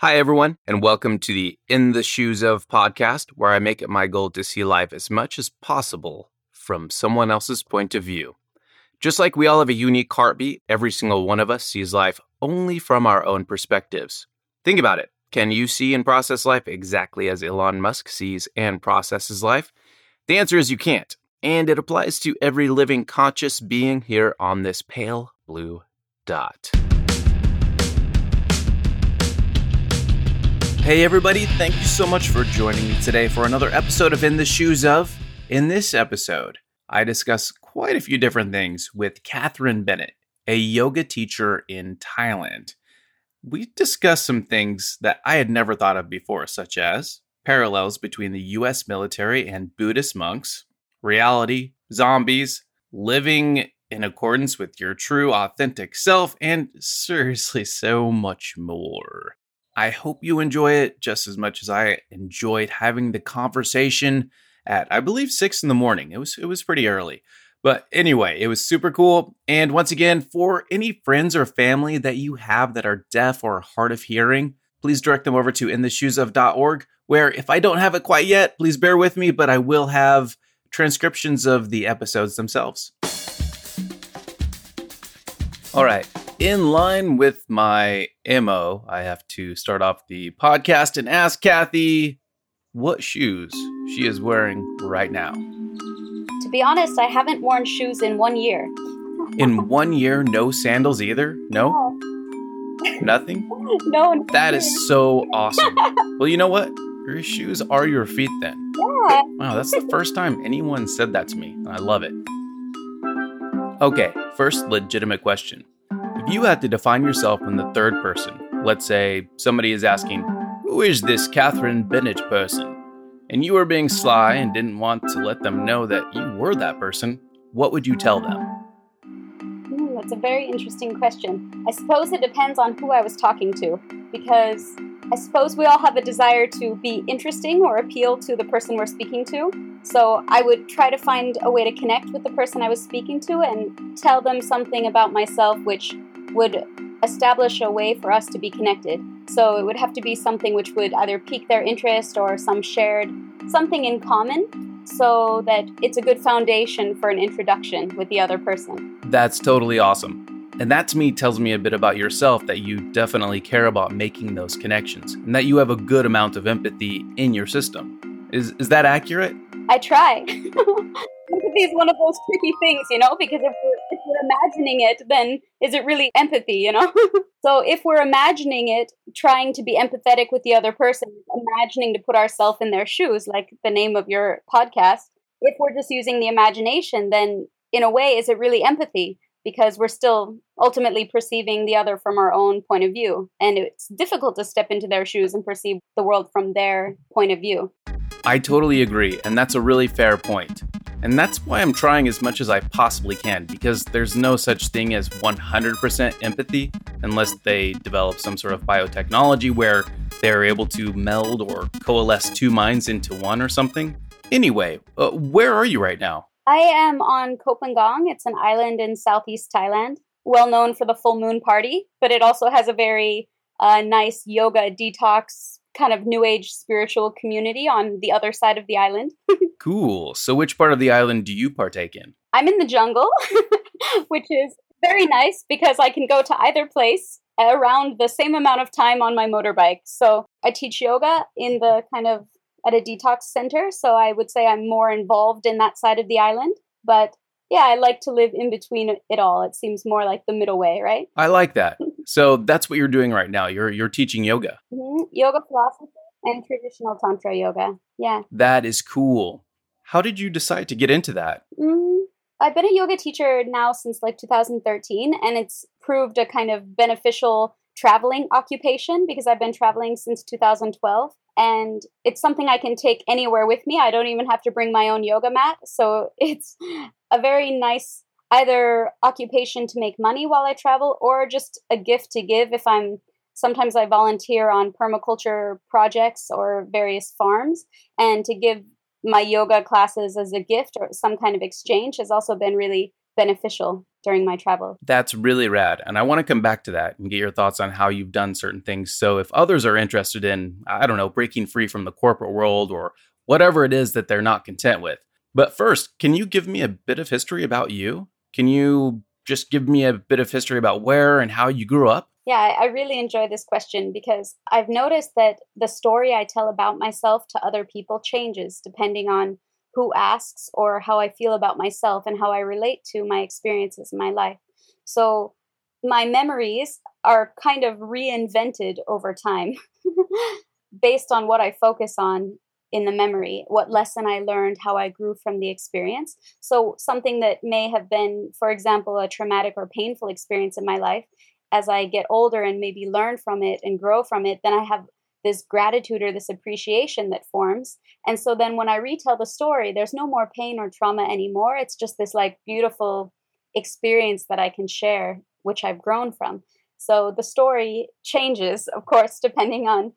Hi, everyone, and welcome to the In the Shoes of podcast, where I make it my goal to see life as much as possible from someone else's point of view. Just like we all have a unique heartbeat, every single one of us sees life only from our own perspectives. Think about it. Can you see and process life exactly as Elon Musk sees and processes life? The answer is you can't, and it applies to every living conscious being here on this pale blue dot. Hey, everybody, thank you so much for joining me today for another episode of In the Shoes of. In this episode, I discuss quite a few different things with Catherine Bennett, a yoga teacher in Thailand. We discuss some things that I had never thought of before, such as parallels between the US military and Buddhist monks, reality, zombies, living in accordance with your true, authentic self, and seriously, so much more. I hope you enjoy it just as much as I enjoyed having the conversation at I believe six in the morning. It was it was pretty early. But anyway, it was super cool. And once again, for any friends or family that you have that are deaf or hard of hearing, please direct them over to intheshoesof.org, where if I don't have it quite yet, please bear with me, but I will have transcriptions of the episodes themselves. All right. In line with my MO, I have to start off the podcast and ask Kathy what shoes she is wearing right now. To be honest, I haven't worn shoes in one year. In one year, no sandals either? No? Nothing? No. That is so awesome. well, you know what? Your shoes are your feet then. Yeah. Wow, that's the first time anyone said that to me. I love it. Okay, first legitimate question. If you had to define yourself in the third person, let's say somebody is asking, Who is this Catherine Bennett person? And you were being sly and didn't want to let them know that you were that person, what would you tell them? Hmm, that's a very interesting question. I suppose it depends on who I was talking to, because I suppose we all have a desire to be interesting or appeal to the person we're speaking to. So I would try to find a way to connect with the person I was speaking to and tell them something about myself which would establish a way for us to be connected. So it would have to be something which would either pique their interest or some shared something in common so that it's a good foundation for an introduction with the other person. That's totally awesome. And that to me tells me a bit about yourself that you definitely care about making those connections and that you have a good amount of empathy in your system. Is, is that accurate? I try. empathy is one of those tricky things, you know, because if we're, if we're imagining it, then is it really empathy, you know? so if we're imagining it, trying to be empathetic with the other person, imagining to put ourselves in their shoes, like the name of your podcast, if we're just using the imagination, then in a way, is it really empathy? because we're still ultimately perceiving the other from our own point of view. And it's difficult to step into their shoes and perceive the world from their point of view. I totally agree, and that's a really fair point. And that's why I'm trying as much as I possibly can, because there's no such thing as 100% empathy unless they develop some sort of biotechnology where they're able to meld or coalesce two minds into one or something. Anyway, uh, where are you right now? I am on Koh Phangan. It's an island in southeast Thailand, well known for the full moon party, but it also has a very uh, nice yoga detox kind of new age spiritual community on the other side of the island. cool. So, which part of the island do you partake in? I'm in the jungle, which is very nice because I can go to either place around the same amount of time on my motorbike. So, I teach yoga in the kind of at a detox center. So I would say I'm more involved in that side of the island. But yeah, I like to live in between it all. It seems more like the middle way, right? I like that. so that's what you're doing right now. You're you're teaching yoga. Mm-hmm. Yoga philosophy and traditional tantra yoga. Yeah. That is cool. How did you decide to get into that? Mm, I've been a yoga teacher now since like 2013, and it's proved a kind of beneficial traveling occupation because I've been traveling since 2012 and it's something I can take anywhere with me. I don't even have to bring my own yoga mat. So it's a very nice either occupation to make money while I travel or just a gift to give if I'm sometimes I volunteer on permaculture projects or various farms and to give my yoga classes as a gift or some kind of exchange has also been really beneficial. during my travel. That's really rad. And I want to come back to that and get your thoughts on how you've done certain things. So if others are interested in, I don't know, breaking free from the corporate world or whatever it is that they're not content with. But first, can you give me a bit of history about you? Can you just give me a bit of history about where and how you grew up? Yeah, I really enjoy this question because I've noticed that the story I tell about myself to other people changes depending on who asks or how I feel about myself and how I relate to my experiences in my life. So my memories are kind of reinvented over time based on what I focus on in the memory, what lesson I learned, how I grew from the experience. So, something that may have been, for example, a traumatic or painful experience in my life, as I get older and maybe learn from it and grow from it, then I have this gratitude or this appreciation that forms. And so then when I retell the story, there's no more pain or trauma anymore. It's just this like beautiful experience that I can share, which I've grown from. So the story changes, of course, depending on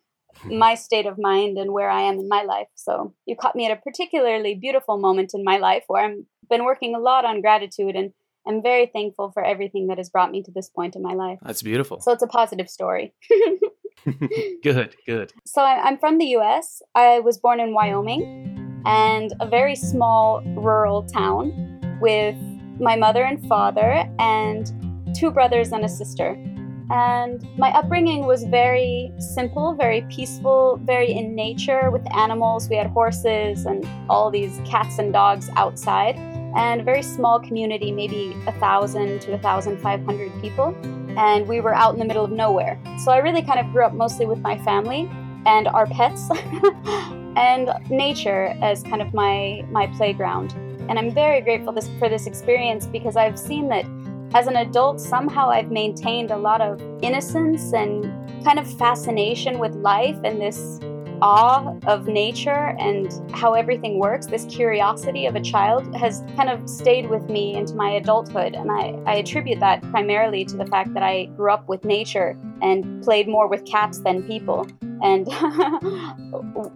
my state of mind and where I am in my life. So you caught me at a particularly beautiful moment in my life where I've been working a lot on gratitude and I'm very thankful for everything that has brought me to this point in my life. That's beautiful. So it's a positive story. good, good. So I'm from the US. I was born in Wyoming and a very small rural town with my mother and father and two brothers and a sister. And my upbringing was very simple, very peaceful, very in nature with animals. We had horses and all these cats and dogs outside, and a very small community, maybe a thousand to a thousand five hundred people. And we were out in the middle of nowhere. So I really kind of grew up mostly with my family and our pets and nature as kind of my my playground. And I'm very grateful this, for this experience because I've seen that as an adult, somehow I've maintained a lot of innocence and kind of fascination with life and this awe of nature and how everything works, this curiosity of a child has kind of stayed with me into my adulthood. And I, I attribute that primarily to the fact that I grew up with nature and played more with cats than people and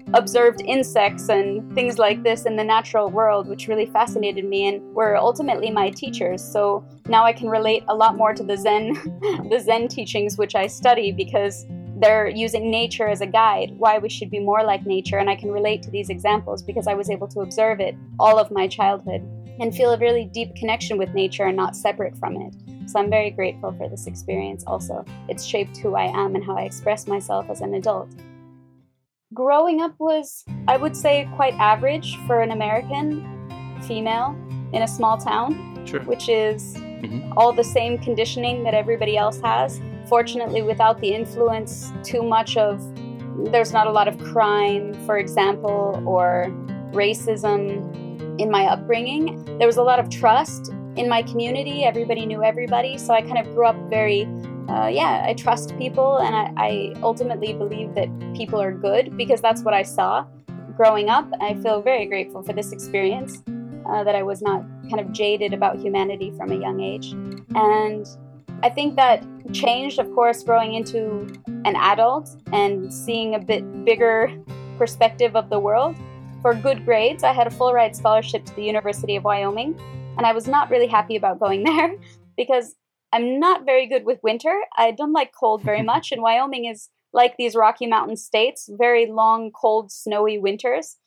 observed insects and things like this in the natural world, which really fascinated me and were ultimately my teachers. So now I can relate a lot more to the Zen, the Zen teachings, which I study because they're using nature as a guide, why we should be more like nature. And I can relate to these examples because I was able to observe it all of my childhood and feel a really deep connection with nature and not separate from it. So I'm very grateful for this experience also. It's shaped who I am and how I express myself as an adult. Growing up was, I would say, quite average for an American female in a small town, sure. which is mm-hmm. all the same conditioning that everybody else has. Fortunately, without the influence too much of, there's not a lot of crime, for example, or racism in my upbringing. There was a lot of trust in my community. Everybody knew everybody. So I kind of grew up very, uh, yeah, I trust people and I, I ultimately believe that people are good because that's what I saw growing up. I feel very grateful for this experience. Uh, that I was not kind of jaded about humanity from a young age. And I think that changed, of course, growing into an adult and seeing a bit bigger perspective of the world. For good grades, I had a full ride scholarship to the University of Wyoming, and I was not really happy about going there because I'm not very good with winter. I don't like cold very much, and Wyoming is like these Rocky Mountain states, very long, cold, snowy winters.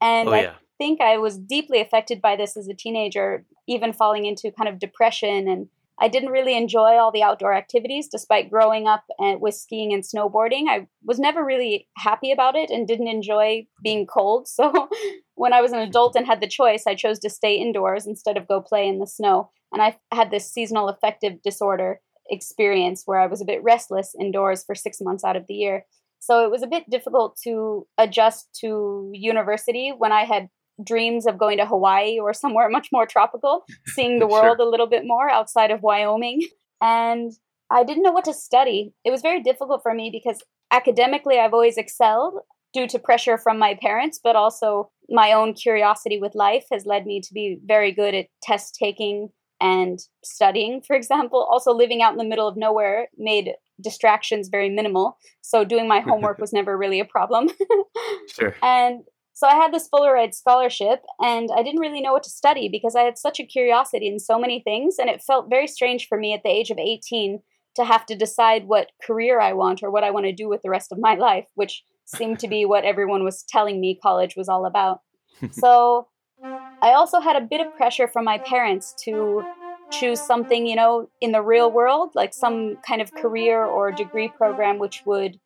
And oh, yeah. I think I was deeply affected by this as a teenager, even falling into kind of depression. And I didn't really enjoy all the outdoor activities despite growing up with skiing and snowboarding. I was never really happy about it and didn't enjoy being cold. So when I was an adult and had the choice, I chose to stay indoors instead of go play in the snow. And I had this seasonal affective disorder experience where I was a bit restless indoors for six months out of the year. So it was a bit difficult to adjust to university when I had dreams of going to Hawaii or somewhere much more tropical, seeing the world sure. a little bit more outside of Wyoming. And I didn't know what to study. It was very difficult for me because academically I've always excelled due to pressure from my parents, but also my own curiosity with life has led me to be very good at test taking and studying, for example. Also, living out in the middle of nowhere made distractions very minimal. So, doing my homework was never really a problem. sure. And So I had this full ride scholarship, and I didn't really know what to study because I had such a curiosity in so many things, and it felt very strange for me at the age of 18 to have to decide what career I want or what I want to do with the rest of my life, which seemed to be what everyone was telling me college was all about. so I also had a bit of pressure from my parents to choose something, you know, in the real world, like some kind of career or degree program which would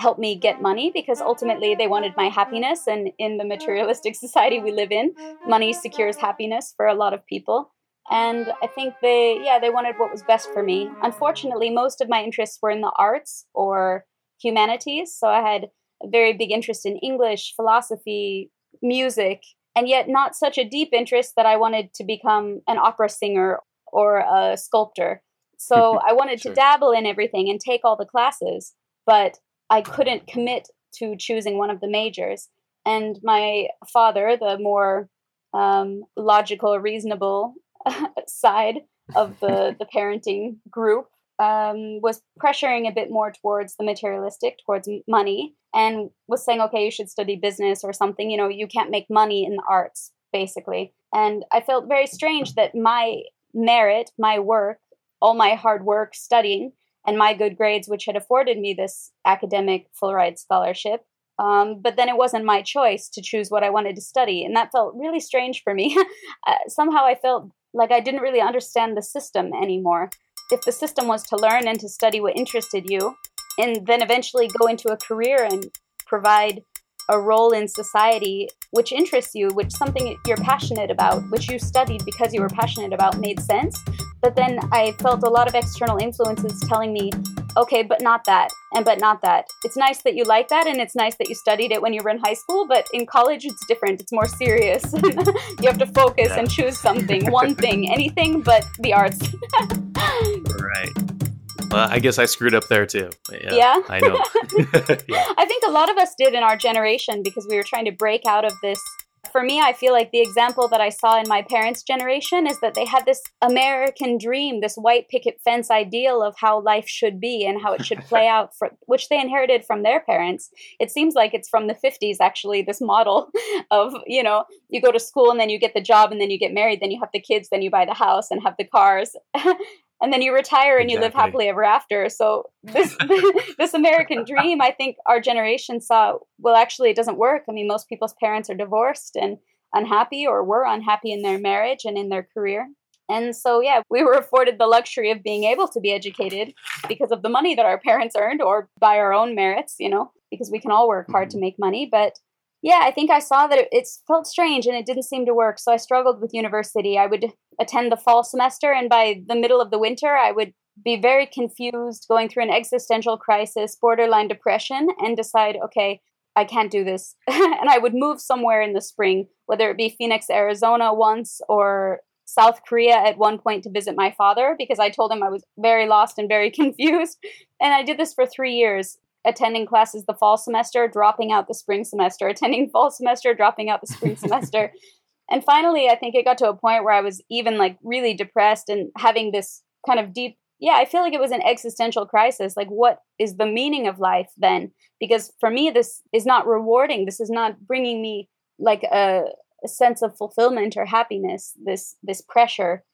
help me get money because ultimately they wanted my happiness. And in the materialistic society we live in, money secures happiness for a lot of people. And I think they, yeah, they wanted what was best for me. Unfortunately, most of my interests were in the arts or humanities. So I had a very big interest in English, philosophy, music, and yet not such a deep interest that I wanted to become an opera singer or a sculptor. So I wanted sure. to dabble in everything and take all the classes, but I couldn't commit to choosing one of the majors. And my father, the more um, logical, reasonable side of the, the parenting group, um, was pressuring a bit more towards the materialistic, towards money, and was saying, okay, you should study business or something. You know, you can't make money in the arts, basically. And I felt very strange that my merit, my work, all my hard work studying, and my good grades, which had afforded me this academic full ride scholarship. Um, but then it wasn't my choice to choose what I wanted to study. And that felt really strange for me. uh, somehow I felt like I didn't really understand the system anymore. If the system was to learn and to study what interested you, and then eventually go into a career and provide a role in society which interests you, which something you're passionate about, which you studied because you were passionate about made sense. But then I felt a lot of external influences telling me, okay, but not that, and but not that. It's nice that you like that, and it's nice that you studied it when you were in high school, but in college it's different. It's more serious. you have to focus yeah. and choose something, one thing, anything but the arts. right. Well, I guess I screwed up there too. Yeah, yeah? I know. yeah. I think a lot of us did in our generation because we were trying to break out of this. For me, I feel like the example that I saw in my parents' generation is that they had this American dream, this white picket fence ideal of how life should be and how it should play out, for, which they inherited from their parents. It seems like it's from the 50s, actually, this model of, you know, you go to school and then you get the job and then you get married, then you have the kids, then you buy the house and have the cars and then you retire and exactly. you live happily ever after. So this this American dream, I think our generation saw. Well, actually, it doesn't work. I mean, most people's parents are divorced and unhappy, or were unhappy in their marriage and in their career. And so, yeah, we were afforded the luxury of being able to be educated because of the money that our parents earned, or by our own merits. You know, because we can all work hard to mm-hmm. make money, but yeah, I think I saw that it, it, felt strange and it didn't seem to work. So I struggled with university. I would attend the fall semester, and by the middle of the winter, I would be very confused, going through an existential crisis, borderline depression, and decide, okay, I can't do this. and I would move somewhere in the spring, whether it be Phoenix, Arizona once, or South Korea at one point to visit my father because I told him I was very lost and very confused. And I did this for three years attending classes the fall semester, dropping out the spring semester, attending fall semester, dropping out the spring semester. And finally, I think it got to a point where I was even like really depressed and having this kind of deep, yeah, I feel like it was an existential crisis. Like, what is the meaning of life then? Because for me, this is not rewarding. This is not bringing me like a, a sense of fulfillment or happiness. This this pressure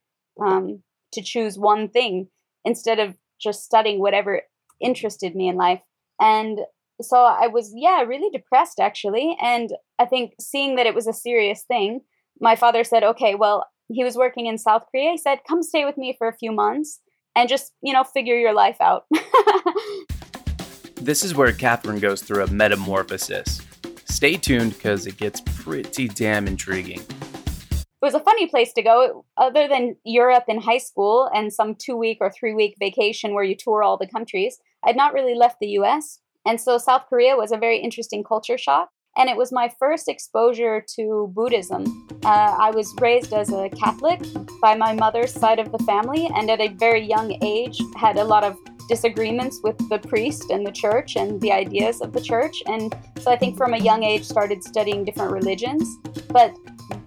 um, to choose one thing instead of just studying whatever interested me in life. And so I was, yeah, really depressed actually. And I think seeing that it was a serious thing, my father said, okay, well, he was working in South Korea. He said, come stay with me for a few months and just, you know, figure your life out. this is where Catherine goes through a metamorphosis. Stay tuned because it gets pretty damn intriguing. It was a funny place to go, other than Europe in high school and some two week or three week vacation where you tour all the countries. I'd not really left the US. And so South Korea was a very interesting culture shock. And it was my first exposure to Buddhism. Uh, I was raised as a Catholic by my mother's side of the family, and at a very young age, had a lot of disagreements with the priest and the church and the ideas of the church. And so I think from a young age started studying different religions. But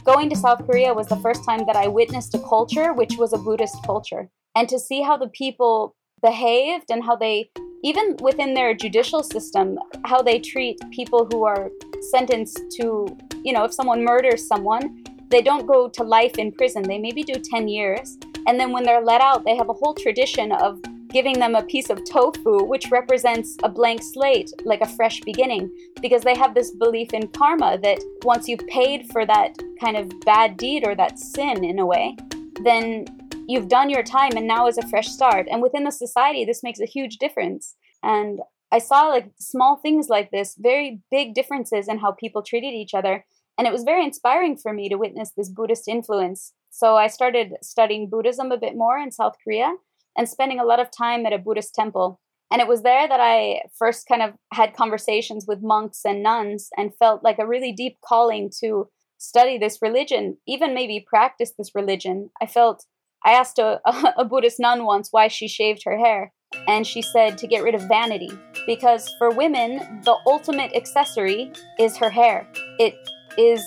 going to South Korea was the first time that I witnessed a culture which was a Buddhist culture. And to see how the people behaved and how they, even within their judicial system, how they treat people who are sentenced to, you know, if someone murders someone, they don't go to life in prison. They maybe do 10 years. And then when they're let out, they have a whole tradition of giving them a piece of tofu, which represents a blank slate, like a fresh beginning, because they have this belief in karma that once you've paid for that kind of bad deed or that sin in a way, then you've done your time and now is a fresh start. And within the society, this makes a huge difference. And I saw like small things like this, very big differences in how people treated each other. And it was very inspiring for me to witness this Buddhist influence. So I started studying Buddhism a bit more in South Korea and spending a lot of time at a Buddhist temple. And it was there that I first kind of had conversations with monks and nuns and felt like a really deep calling to study this religion, even maybe practice this religion. I felt, I asked a, a Buddhist nun once why she shaved her hair. And she said to get rid of vanity. Because for women, the ultimate accessory is her hair. It is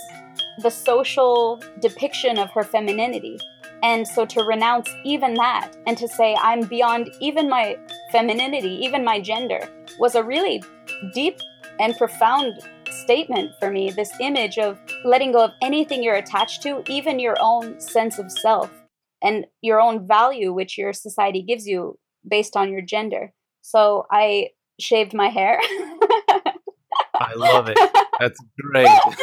the social depiction of her femininity. And so to renounce even that and to say, I'm beyond even my femininity, even my gender, was a really deep and profound statement for me. This image of letting go of anything you're attached to, even your own sense of self and your own value, which your society gives you based on your gender. So I shaved my hair. I love it. That's great.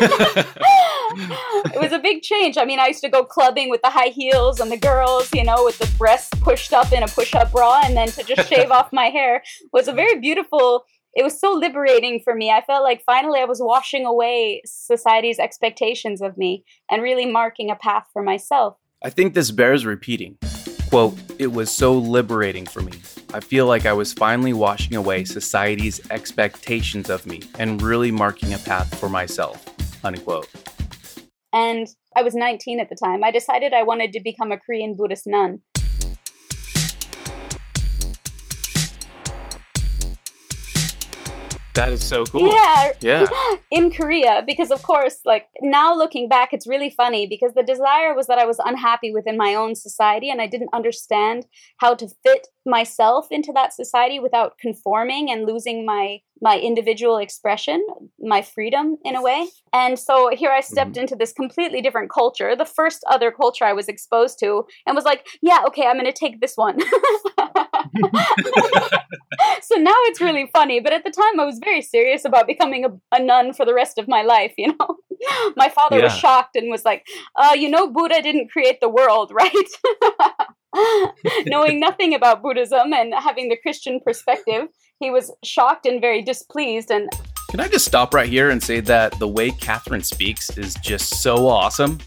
it was a big change. I mean, I used to go clubbing with the high heels and the girls, you know, with the breasts pushed up in a push up bra, and then to just shave off my hair was a very beautiful. It was so liberating for me. I felt like finally I was washing away society's expectations of me and really marking a path for myself. I think this bears repeating. Quote, it was so liberating for me. I feel like I was finally washing away society's expectations of me and really marking a path for myself. Unquote. And I was 19 at the time. I decided I wanted to become a Korean Buddhist nun. That is so cool. Yeah. Yeah. In Korea, because of course, like now looking back, it's really funny because the desire was that I was unhappy within my own society and I didn't understand how to fit myself into that society without conforming and losing my my individual expression, my freedom in a way. And so here I stepped mm-hmm. into this completely different culture, the first other culture I was exposed to, and was like, yeah, okay, I'm going to take this one. so now it's really funny, but at the time I was very serious about becoming a, a nun for the rest of my life, you know. my father yeah. was shocked and was like, uh, you know, Buddha didn't create the world, right? Knowing nothing about Buddhism and having the Christian perspective, he was shocked and very displeased. And can I just stop right here and say that the way Catherine speaks is just so awesome?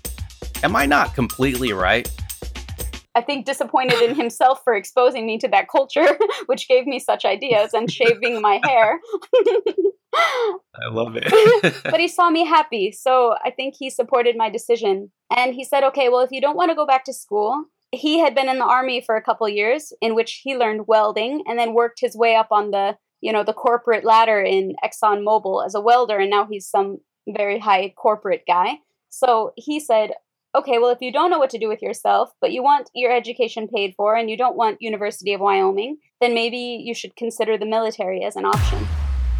Am I not completely right? I think disappointed in himself for exposing me to that culture, which gave me such ideas and shaving my hair. I love it. but he saw me happy, so I think he supported my decision. And he said, "Okay, well, if you don't want to go back to school, he had been in the army for a couple years in which he learned welding and then worked his way up on the you know the corporate ladder in Exxon Mobil as a welder and now he's some very high corporate guy. So he said, "Okay, well if you don't know what to do with yourself, but you want your education paid for and you don't want University of Wyoming, then maybe you should consider the military as an option."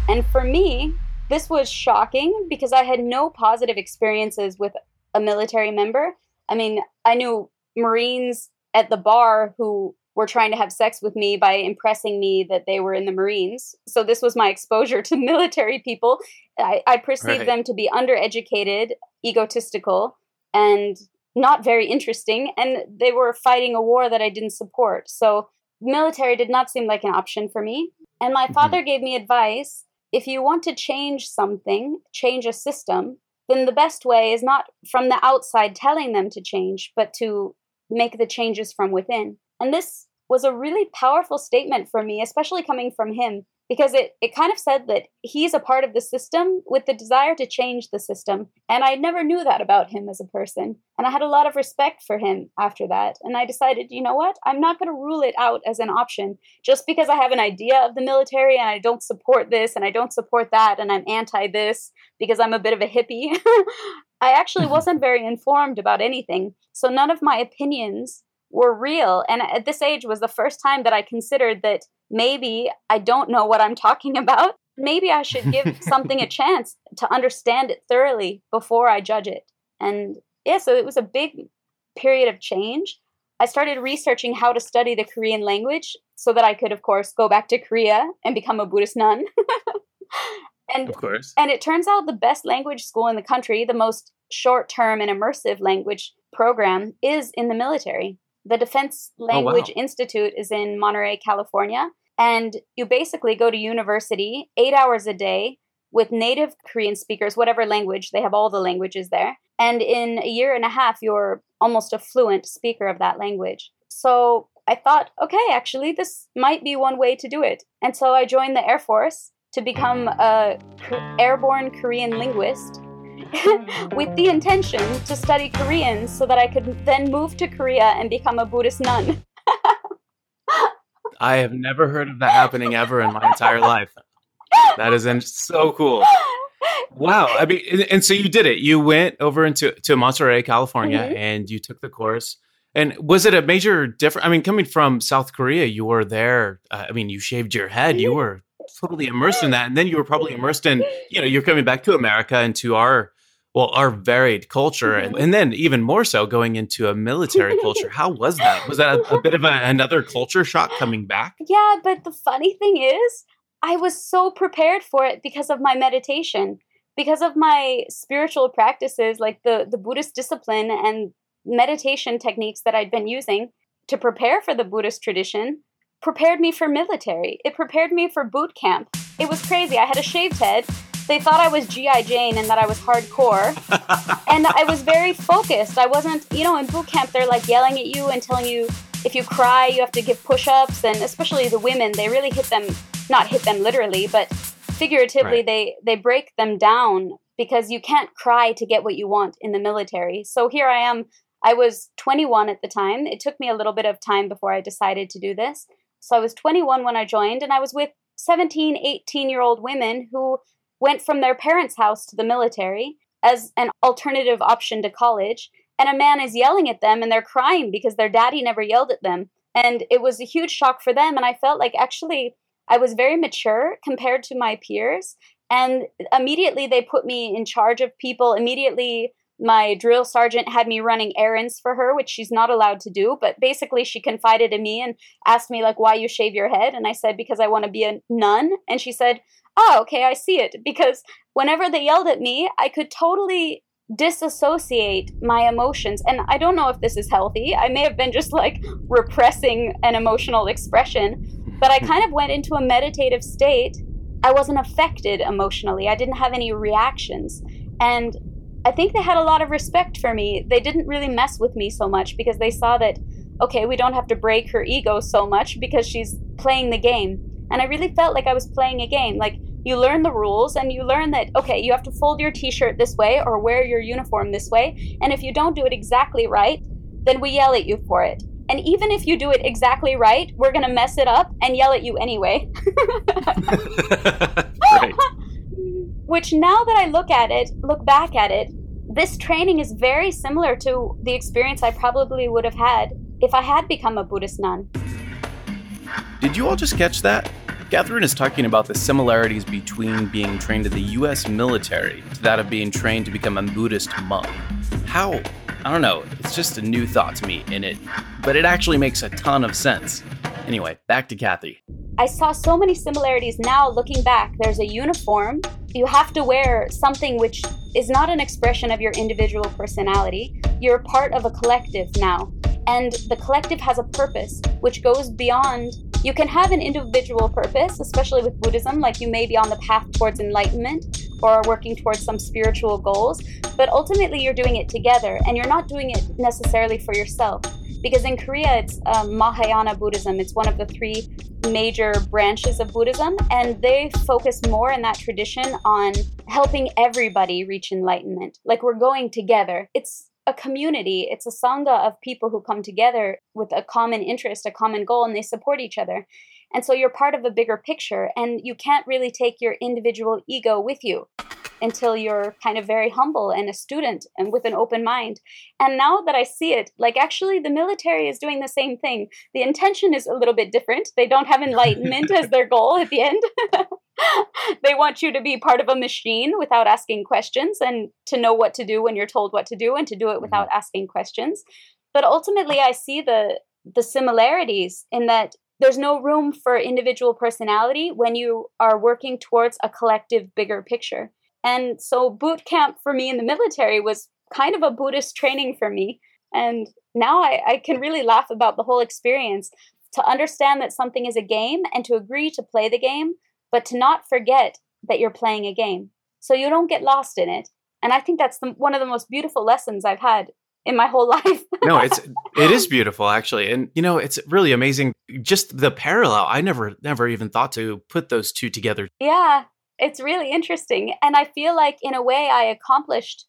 And for me, this was shocking because I had no positive experiences with a military member. I mean, I knew Marines at the bar who were trying to have sex with me by impressing me that they were in the Marines. So this was my exposure to military people. I, I perceived right. them to be undereducated, egotistical, and not very interesting. And they were fighting a war that I didn't support. So military did not seem like an option for me. And my mm-hmm. father gave me advice if you want to change something, change a system, then the best way is not from the outside telling them to change, but to make the changes from within. And this was a really powerful statement for me, especially coming from him, because it, it kind of said that he's a part of the system with the desire to change the system. And I never knew that about him as a person. And I had a lot of respect for him after that. And I decided, you know what? I'm not going to rule it out as an option just because I have an idea of the military and I don't support this and I don't support that and I'm anti this because I'm a bit of a hippie. I actually mm-hmm. wasn't very informed about anything. So none of my opinions were real. And at this age was the first time that I considered that maybe I don't know what I'm talking about. Maybe I should give something a chance to understand it thoroughly before I judge it. And yeah, so it was a big period of change. I started researching how to study the Korean language so that I could, of course, go back to Korea and become a Buddhist nun. and of course. And it turns out the best language school in the country, the most short-term and immersive language program is in the military. The Defense Language oh, wow. Institute is in Monterey, California, and you basically go to university 8 hours a day with native Korean speakers, whatever language, they have all the languages there. And in a year and a half, you're almost a fluent speaker of that language. So I thought, okay, actually, this might be one way to do it. And so I joined the Air Force to become a airborne Korean linguist with the intention to study Korean so that I could then move to Korea and become a Buddhist nun. I have never heard of that happening ever in my entire life. That is so cool. Wow. I mean, and, and, so you did it. You went over into to Monterey, California, mm-hmm. and you took the course. And was it a major difference? I mean, coming from South Korea, you were there. Uh, I mean, you shaved your head. You were totally immersed in that, and then you were probably immersed in. You know, you're coming back to America and to our well, our varied culture, mm-hmm. and, and then even more so going into a military culture. How was that? Was that a, a bit of a, another culture shock coming back? Yeah, but the funny thing is, I was so prepared for it because of my meditation because of my spiritual practices like the the buddhist discipline and meditation techniques that i'd been using to prepare for the buddhist tradition prepared me for military it prepared me for boot camp it was crazy i had a shaved head they thought i was gi jane and that i was hardcore and i was very focused i wasn't you know in boot camp they're like yelling at you and telling you if you cry you have to give push-ups and especially the women they really hit them not hit them literally but figuratively right. they they break them down because you can't cry to get what you want in the military. So here I am. I was 21 at the time. It took me a little bit of time before I decided to do this. So I was 21 when I joined, and I was with 17, 18 year old women who went from their parents' house to the military as an alternative option to college. And a man is yelling at them, and they're crying because their daddy never yelled at them. And it was a huge shock for them. And I felt like actually I was very mature compared to my peers. And immediately they put me in charge of people. Immediately, my drill sergeant had me running errands for her, which she's not allowed to do. But basically, she confided in me and asked me, like, why you shave your head? And I said, because I want to be a nun. And she said, oh, okay, I see it. Because whenever they yelled at me, I could totally disassociate my emotions. And I don't know if this is healthy. I may have been just like repressing an emotional expression but I hmm. kind of went into a meditative state. I wasn't affected emotionally, I didn't have any reactions. And I think they had a lot of respect for me. They didn't really mess with me so much because they saw that, okay, we don't have to break her ego so much because she's playing the game. And I really felt like I was playing a game. Like, you learn the rules and you learn that, okay, you have to fold your t shirt this way or wear your uniform this way. And if you don't do it exactly right, then we yell at you for it. And even if you do it exactly right, we're going to mess it up and yell at you anyway. right. Which now that I look at it, look back at it, this training is very similar to the experience I probably would have had if I had become a Buddhist nun. Did you all just catch that? Catherine is talking about the similarities between being trained in the US military to that of being trained to become a Buddhist monk. How I don't know, it's just a new thought to me in it, but it actually makes a ton of sense. Anyway, back to Kathy. I saw so many similarities now looking back. There's a uniform. You have to wear something which is not an expression of your individual personality. You're part of a collective now. And the collective has a purpose which goes beyond you can have an individual purpose, especially with Buddhism, like you may be on the path towards enlightenment or working towards some spiritual goals, but ultimately you're doing it together and you're not doing it necessarily for yourself. Because in Korea, it's um, Mahayana Buddhism. It's one of the three major branches of Buddhism, and they focus more in that tradition on helping everybody reach enlightenment. Like we're going together. It's a community, it's a sangha of people who come together with a common interest, a common goal, and they support each other. And so you're part of a bigger picture, and you can't really take your individual ego with you. Until you're kind of very humble and a student and with an open mind. And now that I see it, like actually the military is doing the same thing. The intention is a little bit different. They don't have enlightenment as their goal at the end. they want you to be part of a machine without asking questions and to know what to do when you're told what to do and to do it mm-hmm. without asking questions. But ultimately I see the the similarities in that there's no room for individual personality when you are working towards a collective bigger picture. And so boot camp for me in the military was kind of a Buddhist training for me. And now I, I can really laugh about the whole experience to understand that something is a game and to agree to play the game, but to not forget that you're playing a game. So you don't get lost in it. And I think that's the, one of the most beautiful lessons I've had in my whole life. no, it's it is beautiful actually. And you know, it's really amazing just the parallel. I never never even thought to put those two together. Yeah it's really interesting. And I feel like, in a way, I accomplished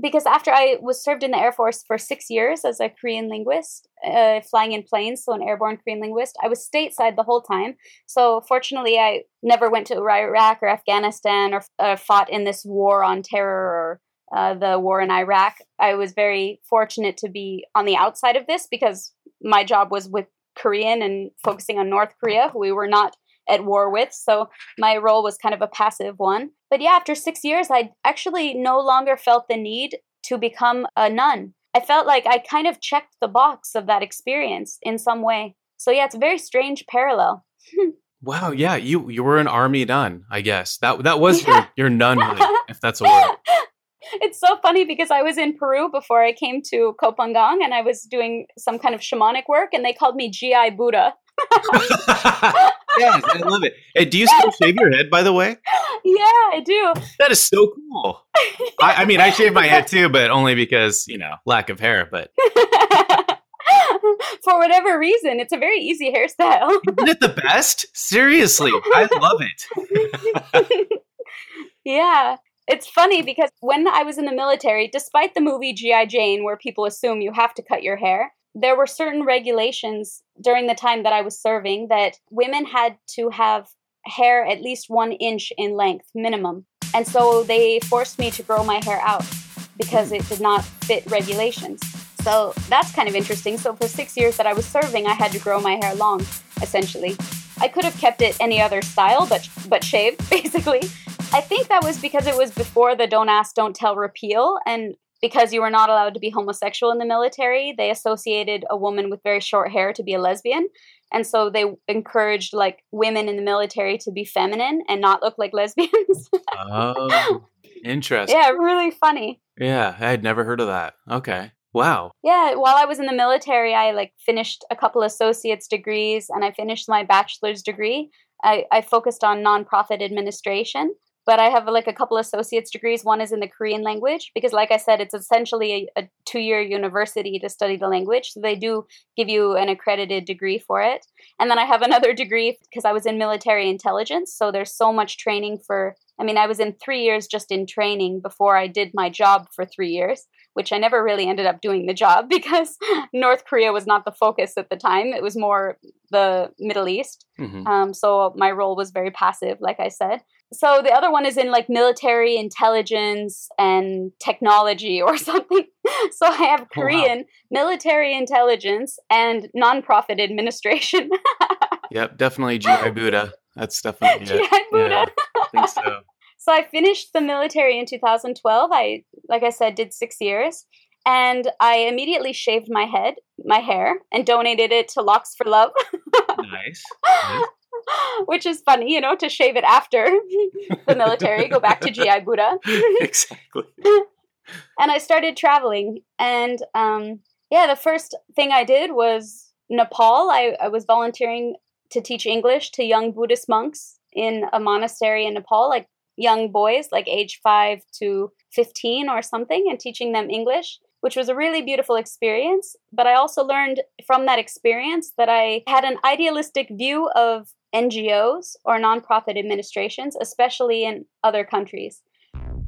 because after I was served in the Air Force for six years as a Korean linguist, uh, flying in planes, so an airborne Korean linguist, I was stateside the whole time. So fortunately, I never went to Iraq or Afghanistan or uh, fought in this war on terror or uh, the war in Iraq. I was very fortunate to be on the outside of this because my job was with Korean and focusing on North Korea, who we were not at war with. So my role was kind of a passive one. But yeah, after six years, I actually no longer felt the need to become a nun. I felt like I kind of checked the box of that experience in some way. So yeah, it's a very strange parallel. wow, yeah, you you were an army nun, I guess. That that was yeah. your, your nun, if that's a word. It's so funny because I was in Peru before I came to Koh Phangan and I was doing some kind of shamanic work and they called me GI Buddha. yes, I love it. Hey, do you still shave your head, by the way? Yeah, I do. That is so cool. I, I mean, I shave my head too, but only because you know lack of hair. But for whatever reason, it's a very easy hairstyle. Isn't it the best? Seriously, I love it. yeah. It's funny because when I was in the military, despite the movie G.I. Jane, where people assume you have to cut your hair, there were certain regulations during the time that I was serving that women had to have hair at least one inch in length minimum. And so they forced me to grow my hair out because it did not fit regulations. So that's kind of interesting. So for six years that I was serving, I had to grow my hair long, essentially. I could have kept it any other style, but but shaved, basically. I think that was because it was before the Don't Ask, Don't Tell repeal, and because you were not allowed to be homosexual in the military, they associated a woman with very short hair to be a lesbian. And so they encouraged like women in the military to be feminine and not look like lesbians. oh, interesting. Yeah, really funny. Yeah, I had never heard of that. Okay. Wow. Yeah, while I was in the military, I like finished a couple associate's degrees and I finished my bachelor's degree. I, I focused on nonprofit administration but I have like a couple associate's degrees. One is in the Korean language because, like I said, it's essentially a, a two year university to study the language. So they do give you an accredited degree for it. And then I have another degree because I was in military intelligence. So there's so much training for, I mean, I was in three years just in training before I did my job for three years which I never really ended up doing the job because North Korea was not the focus at the time. It was more the Middle East. Mm-hmm. Um, so my role was very passive, like I said so the other one is in like military intelligence and technology or something. So I have Korean oh, wow. military intelligence and nonprofit administration. yep, definitely GI Buddha. That's definitely GI Buddha. Yeah, I think so. So I finished the military in 2012. I like I said did 6 years and I immediately shaved my head, my hair and donated it to Locks for Love. nice. nice. which is funny, you know, to shave it after the military, go back to GI Buddha. exactly. and I started traveling. And um, yeah, the first thing I did was Nepal. I, I was volunteering to teach English to young Buddhist monks in a monastery in Nepal, like young boys, like age five to 15 or something, and teaching them English which was a really beautiful experience. But I also learned from that experience that I had an idealistic view of NGOs or nonprofit administrations, especially in other countries.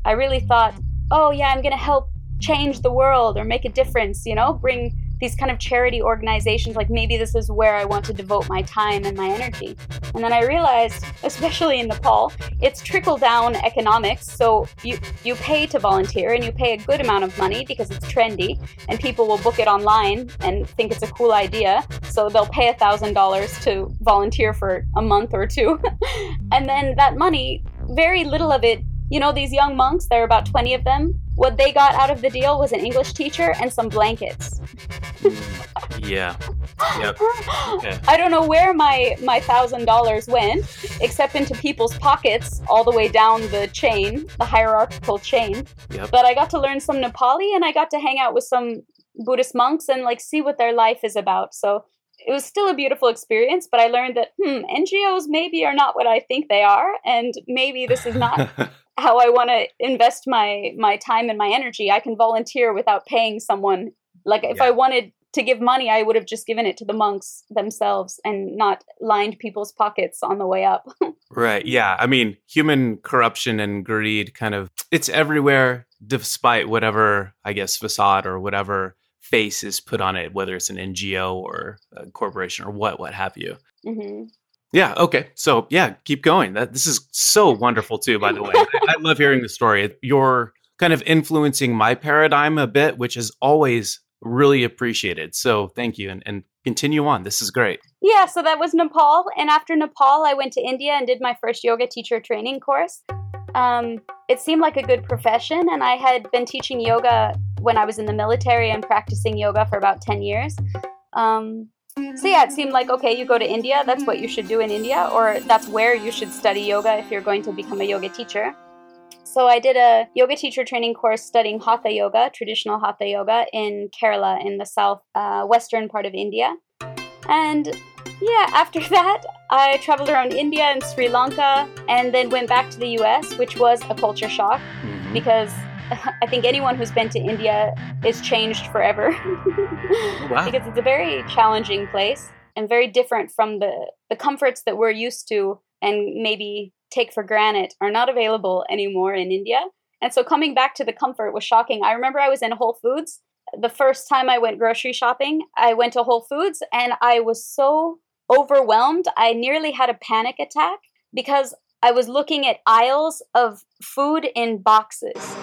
I really thought, oh, yeah, I'm going to help change the world or make a difference, you know, bring these kind of charity organizations like maybe this is where I want to devote my time and my energy. And then I realized, especially in Nepal, it's trickle down economics. So you you pay to volunteer and you pay a good amount of money because it's trendy and people will book it online and think it's a cool idea. So they'll pay a thousand dollars to volunteer for a month or two. and then that money, very little of it you know, these young monks, there are about 20 of them. What they got out of the deal was an English teacher and some blankets. Yeah. Yep. Okay. I don't know where my my thousand dollars went, except into people's pockets all the way down the chain, the hierarchical chain. Yep. But I got to learn some Nepali and I got to hang out with some Buddhist monks and like see what their life is about. So it was still a beautiful experience, but I learned that hmm, NGOs maybe are not what I think they are, and maybe this is not how I want to invest my my time and my energy. I can volunteer without paying someone. Like if yeah. I wanted to give money, I would have just given it to the monks themselves and not lined people's pockets on the way up. right. Yeah. I mean, human corruption and greed kind of it's everywhere despite whatever, I guess, facade or whatever face is put on it, whether it's an NGO or a corporation or what, what have you. Mm-hmm. Yeah. Okay. So yeah, keep going. That this is so wonderful too. By the way, I, I love hearing the story. You're kind of influencing my paradigm a bit, which is always really appreciated. So thank you, and, and continue on. This is great. Yeah. So that was Nepal, and after Nepal, I went to India and did my first yoga teacher training course. Um, it seemed like a good profession, and I had been teaching yoga when I was in the military and practicing yoga for about ten years. Um, so yeah, it seemed like okay, you go to India, that's what you should do in India, or that's where you should study yoga if you're going to become a yoga teacher. So I did a yoga teacher training course studying hatha yoga, traditional hatha yoga in Kerala in the south uh, western part of India. And yeah, after that, I traveled around India and Sri Lanka and then went back to the US, which was a culture shock mm-hmm. because I think anyone who's been to India is changed forever wow. because it's a very challenging place and very different from the, the comforts that we're used to and maybe take for granted are not available anymore in India. And so coming back to the comfort was shocking. I remember I was in Whole Foods the first time I went grocery shopping. I went to Whole Foods and I was so overwhelmed. I nearly had a panic attack because I was looking at aisles of food in boxes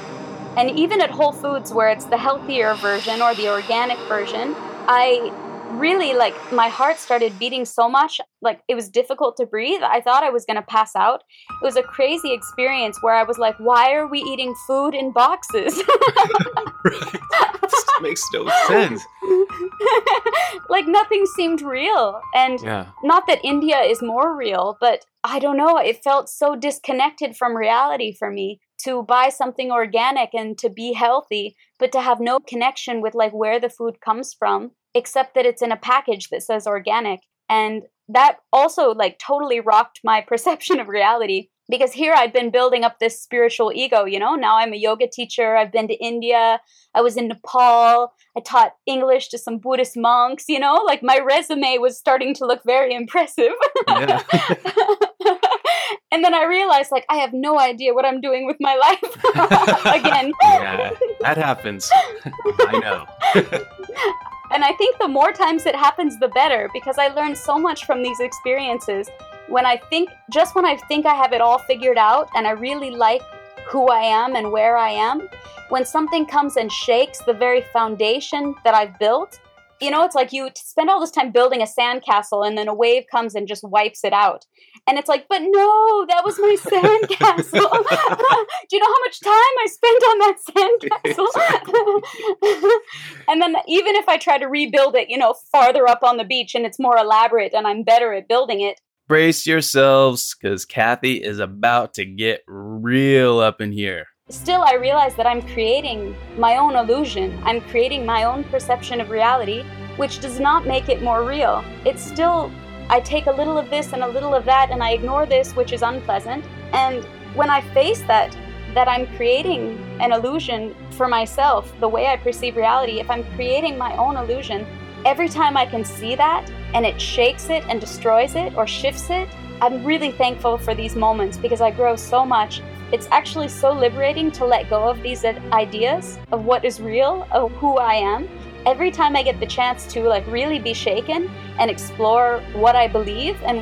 and even at Whole Foods, where it's the healthier version or the organic version, I really like my heart started beating so much like it was difficult to breathe. I thought i was going to pass out. It was a crazy experience where i was like why are we eating food in boxes? Right. This makes no sense. Like nothing seemed real. And yeah. not that india is more real but i don't know it felt so disconnected from reality for me to buy something organic and to be healthy, but to have no connection with like where the food comes from, except that it's in a package that says organic. And that also like totally rocked my perception of reality because here I'd been building up this spiritual ego, you know. Now I'm a yoga teacher. I've been to India. I was in Nepal. I taught English to some Buddhist monks, you know. Like my resume was starting to look very impressive. and then I realized, like, I have no idea what I'm doing with my life again. yeah, that happens. I know. And I think the more times it happens, the better because I learned so much from these experiences. When I think, just when I think I have it all figured out and I really like who I am and where I am, when something comes and shakes the very foundation that I've built, you know, it's like you spend all this time building a sandcastle and then a wave comes and just wipes it out. And it's like, but no, that was my sandcastle. Do you know how much time I spent on that sandcastle? and then even if I try to rebuild it, you know, farther up on the beach and it's more elaborate and I'm better at building it. Brace yourselves because Kathy is about to get real up in here still I realize that I'm creating my own illusion. I'm creating my own perception of reality, which does not make it more real. It's still, I take a little of this and a little of that, and I ignore this, which is unpleasant. And when I face that, that I'm creating an illusion for myself, the way I perceive reality, if I'm creating my own illusion, every time I can see that and it shakes it and destroys it or shifts it, I'm really thankful for these moments because I grow so much it's actually so liberating to let go of these ideas of what is real, of who I am, every time I get the chance to like really be shaken and explore what I believe and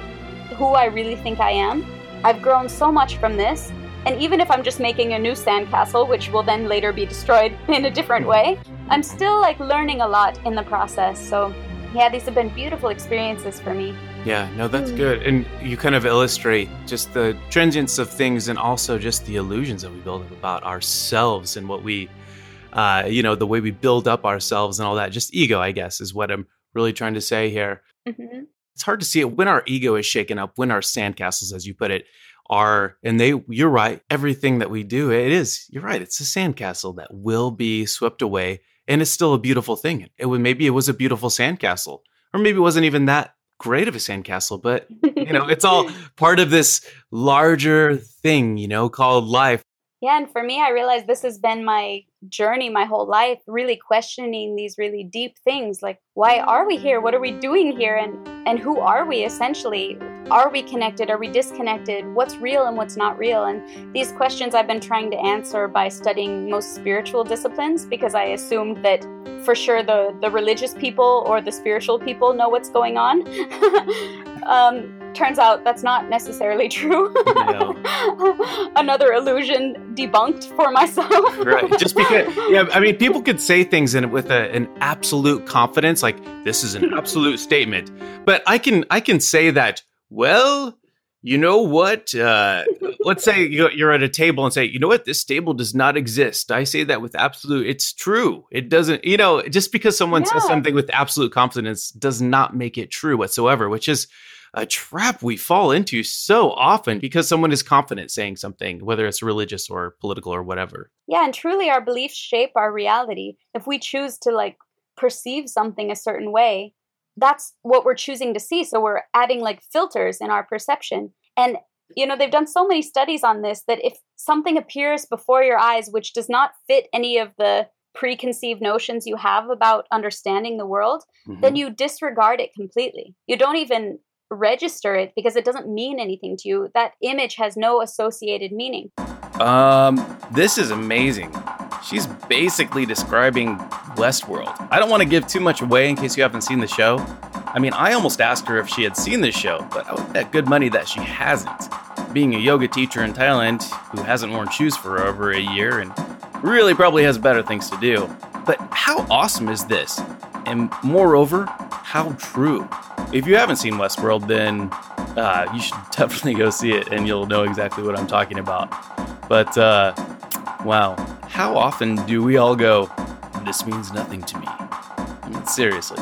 who I really think I am, I've grown so much from this. And even if I'm just making a new sandcastle, which will then later be destroyed in a different way, I'm still like learning a lot in the process. So, yeah, these have been beautiful experiences for me. Yeah, no, that's mm. good. And you kind of illustrate just the transience of things and also just the illusions that we build up about ourselves and what we, uh, you know, the way we build up ourselves and all that. Just ego, I guess, is what I'm really trying to say here. Mm-hmm. It's hard to see it when our ego is shaken up, when our sandcastles, as you put it, are, and they, you're right, everything that we do, it is, you're right, it's a sandcastle that will be swept away. And it's still a beautiful thing. It was, maybe it was a beautiful sandcastle, or maybe it wasn't even that great of a sandcastle, but you know, it's all part of this larger thing, you know, called life. Yeah, and for me, I realized this has been my journey my whole life, really questioning these really deep things like why are we here? What are we doing here? And and who are we essentially? Are we connected? Are we disconnected? What's real and what's not real? And these questions I've been trying to answer by studying most spiritual disciplines because I assumed that for sure the the religious people or the spiritual people know what's going on. um, turns out that's not necessarily true. No. Another illusion debunked for myself. right. Just because, yeah, I mean, people could say things in with a, an absolute confidence, like this is an absolute statement. But I can, I can say that. Well, you know what? Uh, let's say you're at a table and say, you know what? This table does not exist. I say that with absolute, it's true. It doesn't, you know, just because someone yeah. says something with absolute confidence does not make it true whatsoever, which is a trap we fall into so often because someone is confident saying something, whether it's religious or political or whatever. Yeah, and truly our beliefs shape our reality. If we choose to like perceive something a certain way, that's what we're choosing to see. So we're adding like filters in our perception. And you know, they've done so many studies on this that if something appears before your eyes which does not fit any of the preconceived notions you have about understanding the world, mm-hmm. then you disregard it completely. You don't even register it because it doesn't mean anything to you. That image has no associated meaning. Um, this is amazing. She's basically describing Westworld. I don't want to give too much away in case you haven't seen the show. I mean, I almost asked her if she had seen this show, but I would bet good money that she hasn't. Being a yoga teacher in Thailand who hasn't worn shoes for over a year and really probably has better things to do. But how awesome is this? And moreover, how true. If you haven't seen Westworld, then uh, you should definitely go see it and you'll know exactly what I'm talking about. But uh, wow, how often do we all go, this means nothing to me? I mean, seriously.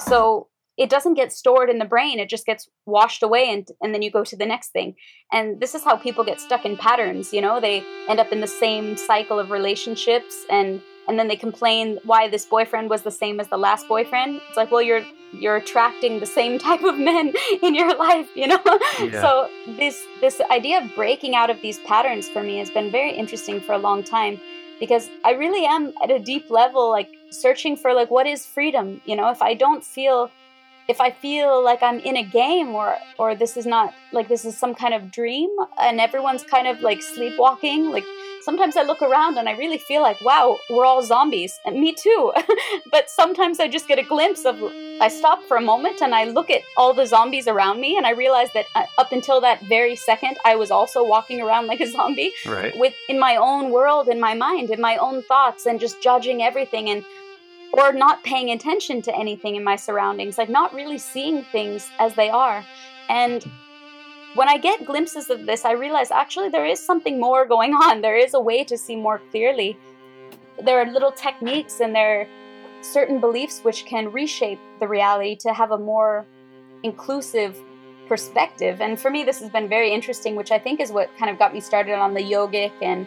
So it doesn't get stored in the brain, it just gets washed away and, and then you go to the next thing. And this is how people get stuck in patterns, you know? They end up in the same cycle of relationships and and then they complain why this boyfriend was the same as the last boyfriend. It's like well you're you're attracting the same type of men in your life you know? Yeah. so this this idea of breaking out of these patterns for me has been very interesting for a long time because i really am at a deep level like searching for like what is freedom you know? If i don't feel if i feel like i'm in a game or or this is not like this is some kind of dream and everyone's kind of like sleepwalking like sometimes I look around and I really feel like, wow, we're all zombies. And me too. but sometimes I just get a glimpse of, I stop for a moment and I look at all the zombies around me and I realize that uh, up until that very second, I was also walking around like a zombie. Right. With, in my own world, in my mind, in my own thoughts, and just judging everything and, or not paying attention to anything in my surroundings, like not really seeing things as they are. And when I get glimpses of this, I realize actually there is something more going on. There is a way to see more clearly. There are little techniques and there are certain beliefs which can reshape the reality to have a more inclusive perspective. And for me, this has been very interesting, which I think is what kind of got me started on the yogic and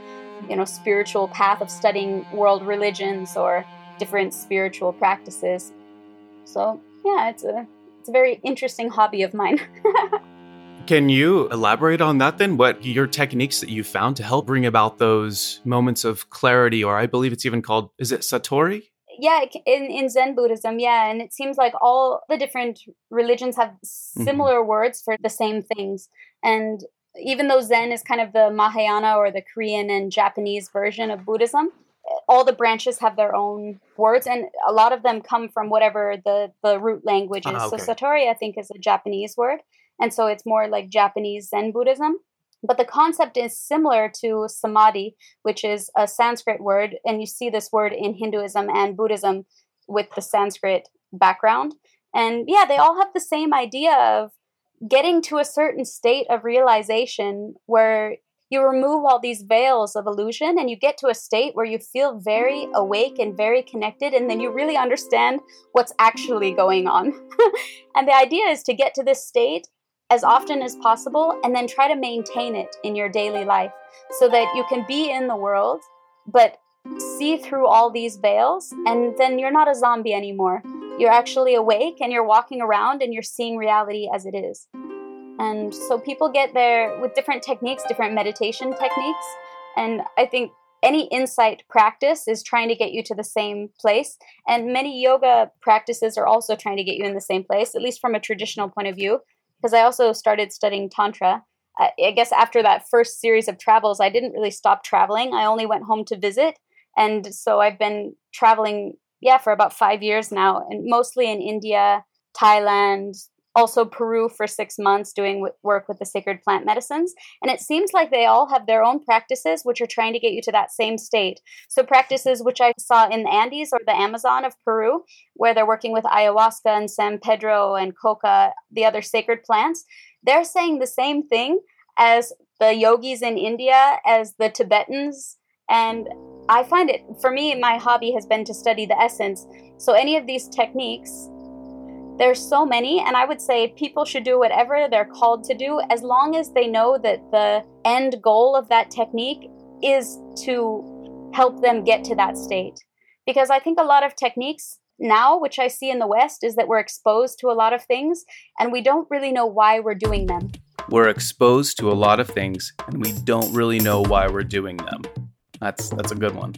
you know spiritual path of studying world religions or different spiritual practices. So yeah, it's a it's a very interesting hobby of mine. Can you elaborate on that then? What your techniques that you found to help bring about those moments of clarity, or I believe it's even called, is it Satori? Yeah, in, in Zen Buddhism, yeah. And it seems like all the different religions have mm-hmm. similar mm-hmm. words for the same things. And even though Zen is kind of the Mahayana or the Korean and Japanese version of Buddhism, all the branches have their own words, and a lot of them come from whatever the, the root language is. Ah, okay. So Satori, I think, is a Japanese word, and so it's more like Japanese Zen Buddhism. But the concept is similar to samadhi, which is a Sanskrit word, and you see this word in Hinduism and Buddhism with the Sanskrit background. And yeah, they all have the same idea of getting to a certain state of realization where you remove all these veils of illusion and you get to a state where you feel very awake and very connected and then you really understand what's actually going on. and the idea is to get to this state as often as possible and then try to maintain it in your daily life so that you can be in the world but see through all these veils and then you're not a zombie anymore. You're actually awake and you're walking around and you're seeing reality as it is. And so people get there with different techniques, different meditation techniques. And I think any insight practice is trying to get you to the same place. And many yoga practices are also trying to get you in the same place, at least from a traditional point of view. Because I also started studying Tantra. I guess after that first series of travels, I didn't really stop traveling. I only went home to visit. And so I've been traveling, yeah, for about five years now, and mostly in India, Thailand, also Peru for six months doing work with the sacred plant medicines. And it seems like they all have their own practices which are trying to get you to that same state. So, practices which I saw in the Andes or the Amazon of Peru, where they're working with ayahuasca and San Pedro and coca, the other sacred plants, they're saying the same thing as the yogis in India, as the Tibetans. And I find it, for me, my hobby has been to study the essence. So, any of these techniques there's so many, and I would say people should do whatever they're called to do as long as they know that the end goal of that technique is to help them get to that state. Because I think a lot of techniques now, which I see in the West, is that we're exposed to a lot of things and we don't really know why we're doing them. We're exposed to a lot of things and we don't really know why we're doing them. That's that's a good one.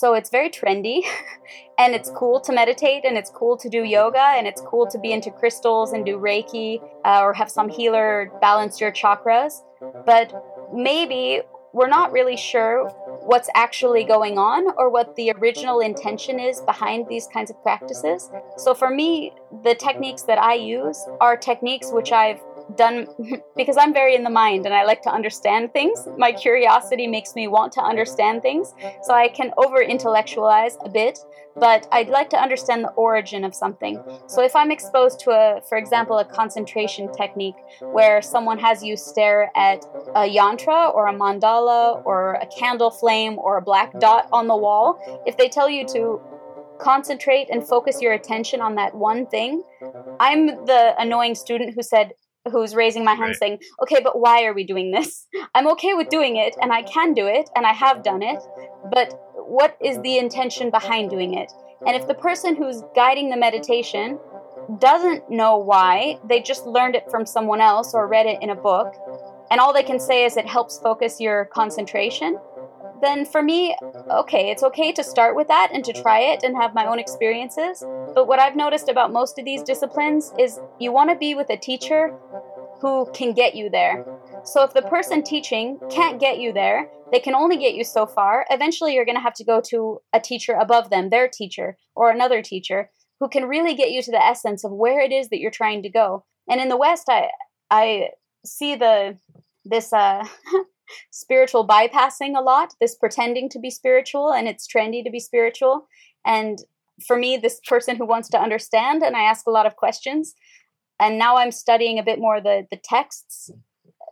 So it's very trendy and it's cool to meditate and it's cool to do yoga and it's cool to be into crystals and do Reiki uh, or have some healer balance your chakras. But maybe we're not really sure what's actually going on or what the original intention is behind these kinds of practices. So for me, the techniques that I use are techniques which I've done because I'm very in the mind and I like to understand things. My curiosity makes me want to understand things. So I can over intellectualize a bit, but I'd like to understand the origin of something. So if I'm exposed to a, for example, a concentration technique where someone has you stare at a yantra or a mandala or a candle flame or a black dot on the wall, if they tell you to concentrate and focus your attention on that one thing. I'm the annoying student who said, who's raising my hand right. saying, okay, but why are we doing this? I'm okay with doing it and I can do it and I have done it, but what is the intention behind doing it? And if the person who's guiding the meditation doesn't know why, they just learned it from someone else or read it in a book, and all they can say is it helps focus your concentration, then for me, okay, it's okay to start with that and to try it and have my own experiences. But what I've noticed about most of these disciplines is you want to be with a teacher who can get you there. So if the person teaching can't get you there, they can only get you so far. Eventually, you're going to have to go to a teacher above them, their teacher, or another teacher who can really get you to the essence of where it is that you're trying to go. And in the West, I I see the this uh spiritual bypassing a lot, this pretending to be spiritual, and it's trendy to be spiritual. And for me, this person who wants to understand, and I ask a lot of questions. And now I'm studying a bit more the the texts.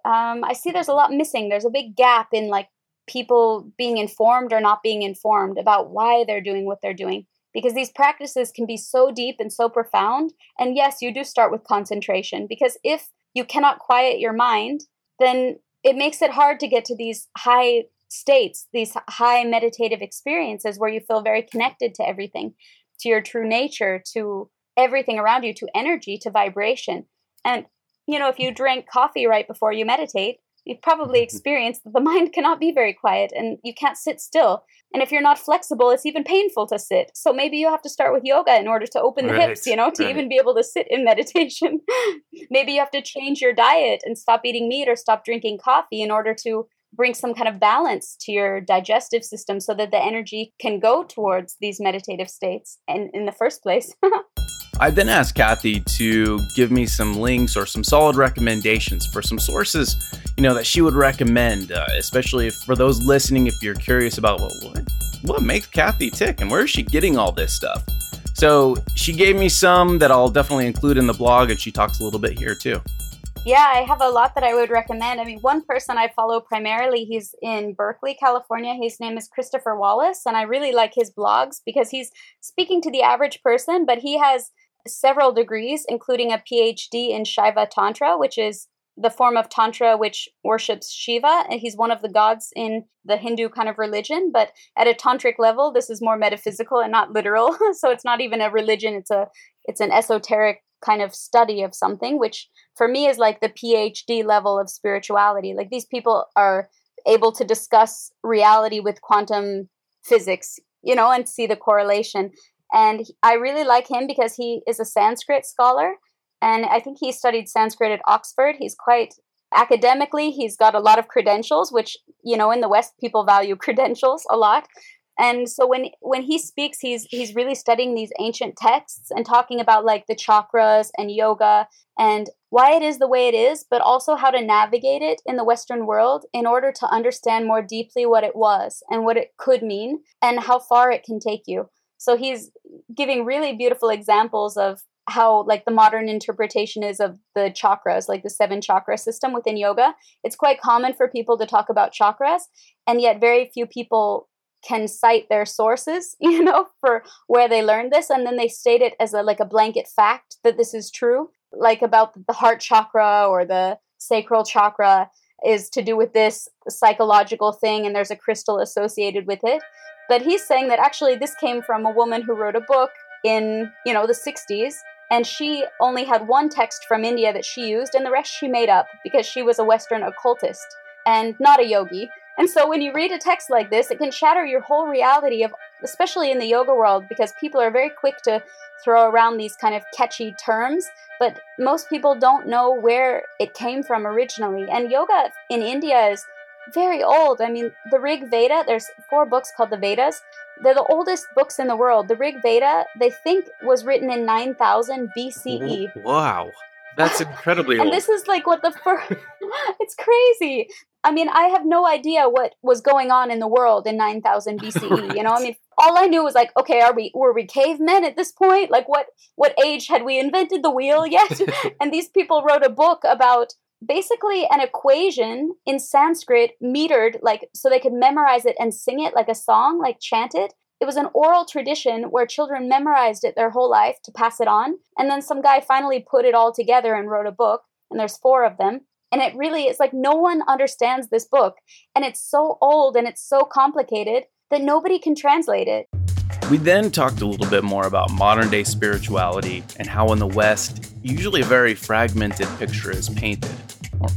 Um, I see there's a lot missing. There's a big gap in like people being informed or not being informed about why they're doing what they're doing because these practices can be so deep and so profound. And yes, you do start with concentration because if you cannot quiet your mind, then it makes it hard to get to these high states, these high meditative experiences where you feel very connected to everything, to your true nature, to everything around you, to energy, to vibration. And, you know, if you drink coffee right before you meditate, you've probably experienced that the mind cannot be very quiet and you can't sit still. And if you're not flexible, it's even painful to sit. So maybe you have to start with yoga in order to open the right, hips, you know, to right. even be able to sit in meditation. maybe you have to change your diet and stop eating meat or stop drinking coffee in order to bring some kind of balance to your digestive system so that the energy can go towards these meditative states and in the first place. I then asked Kathy to give me some links or some solid recommendations for some sources, you know, that she would recommend, uh, especially if, for those listening, if you're curious about what what makes Kathy tick and where is she getting all this stuff. So she gave me some that I'll definitely include in the blog, and she talks a little bit here too. Yeah, I have a lot that I would recommend. I mean, one person I follow primarily, he's in Berkeley, California. His name is Christopher Wallis, and I really like his blogs because he's speaking to the average person, but he has several degrees, including a PhD in Shaiva Tantra, which is the form of Tantra which worships Shiva. And he's one of the gods in the Hindu kind of religion. But at a tantric level, this is more metaphysical and not literal. so it's not even a religion, it's a it's an esoteric kind of study of something, which for me is like the PhD level of spirituality. Like these people are able to discuss reality with quantum physics, you know, and see the correlation. And I really like him because he is a Sanskrit scholar. And I think he studied Sanskrit at Oxford. He's quite academically, he's got a lot of credentials, which, you know, in the West, people value credentials a lot. And so when when he speaks, he's he's really studying these ancient texts and talking about like the chakras and yoga and why it is the way it is, but also how to navigate it in the Western world in order to understand more deeply what it was and what it could mean and how far it can take you. So he's giving really beautiful examples of how like the modern interpretation is of the chakras like the seven chakra system within yoga. It's quite common for people to talk about chakras and yet very few people can cite their sources you know for where they learned this and then they state it as a like a blanket fact that this is true. Like about the heart chakra or the sacral chakra is to do with this psychological thing and there's a crystal associated with it but he's saying that actually this came from a woman who wrote a book in, you know, the 60s and she only had one text from India that she used and the rest she made up because she was a western occultist and not a yogi. And so when you read a text like this, it can shatter your whole reality of especially in the yoga world because people are very quick to throw around these kind of catchy terms, but most people don't know where it came from originally. And yoga in India is very old. I mean, the Rig Veda, there's four books called the Vedas. They're the oldest books in the world. The Rig Veda, they think, was written in 9000 BCE. Wow. That's incredibly and old. this is like what the first. it's crazy. I mean, I have no idea what was going on in the world in 9000 BCE. Right. You know, I mean, all I knew was like, okay, are we were we cavemen at this point? Like, what what age had we invented the wheel yet? and these people wrote a book about basically an equation in Sanskrit metered, like so they could memorize it and sing it like a song, like chant it. It was an oral tradition where children memorized it their whole life to pass it on. And then some guy finally put it all together and wrote a book, and there's four of them. And it really is like no one understands this book. And it's so old and it's so complicated that nobody can translate it. We then talked a little bit more about modern day spirituality and how in the West, usually a very fragmented picture is painted,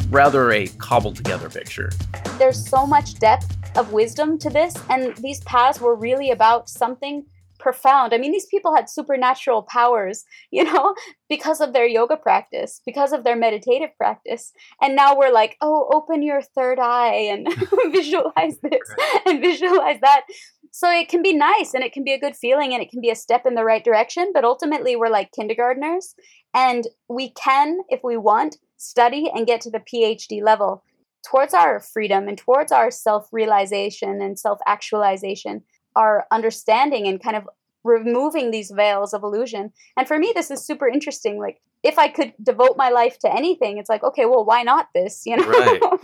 rather a cobbled together picture. There's so much depth of wisdom to this, and these paths were really about something profound. I mean, these people had supernatural powers, you know, because of their yoga practice, because of their meditative practice. And now we're like, oh, open your third eye and visualize this and visualize that. So it can be nice and it can be a good feeling and it can be a step in the right direction. But ultimately, we're like kindergartners and we can, if we want, study and get to the PhD level towards our freedom and towards our self realization and self actualization, our understanding and kind of removing these veils of illusion. And for me, this is super interesting. Like, if I could devote my life to anything, it's like, okay, well, why not this? You know? Right.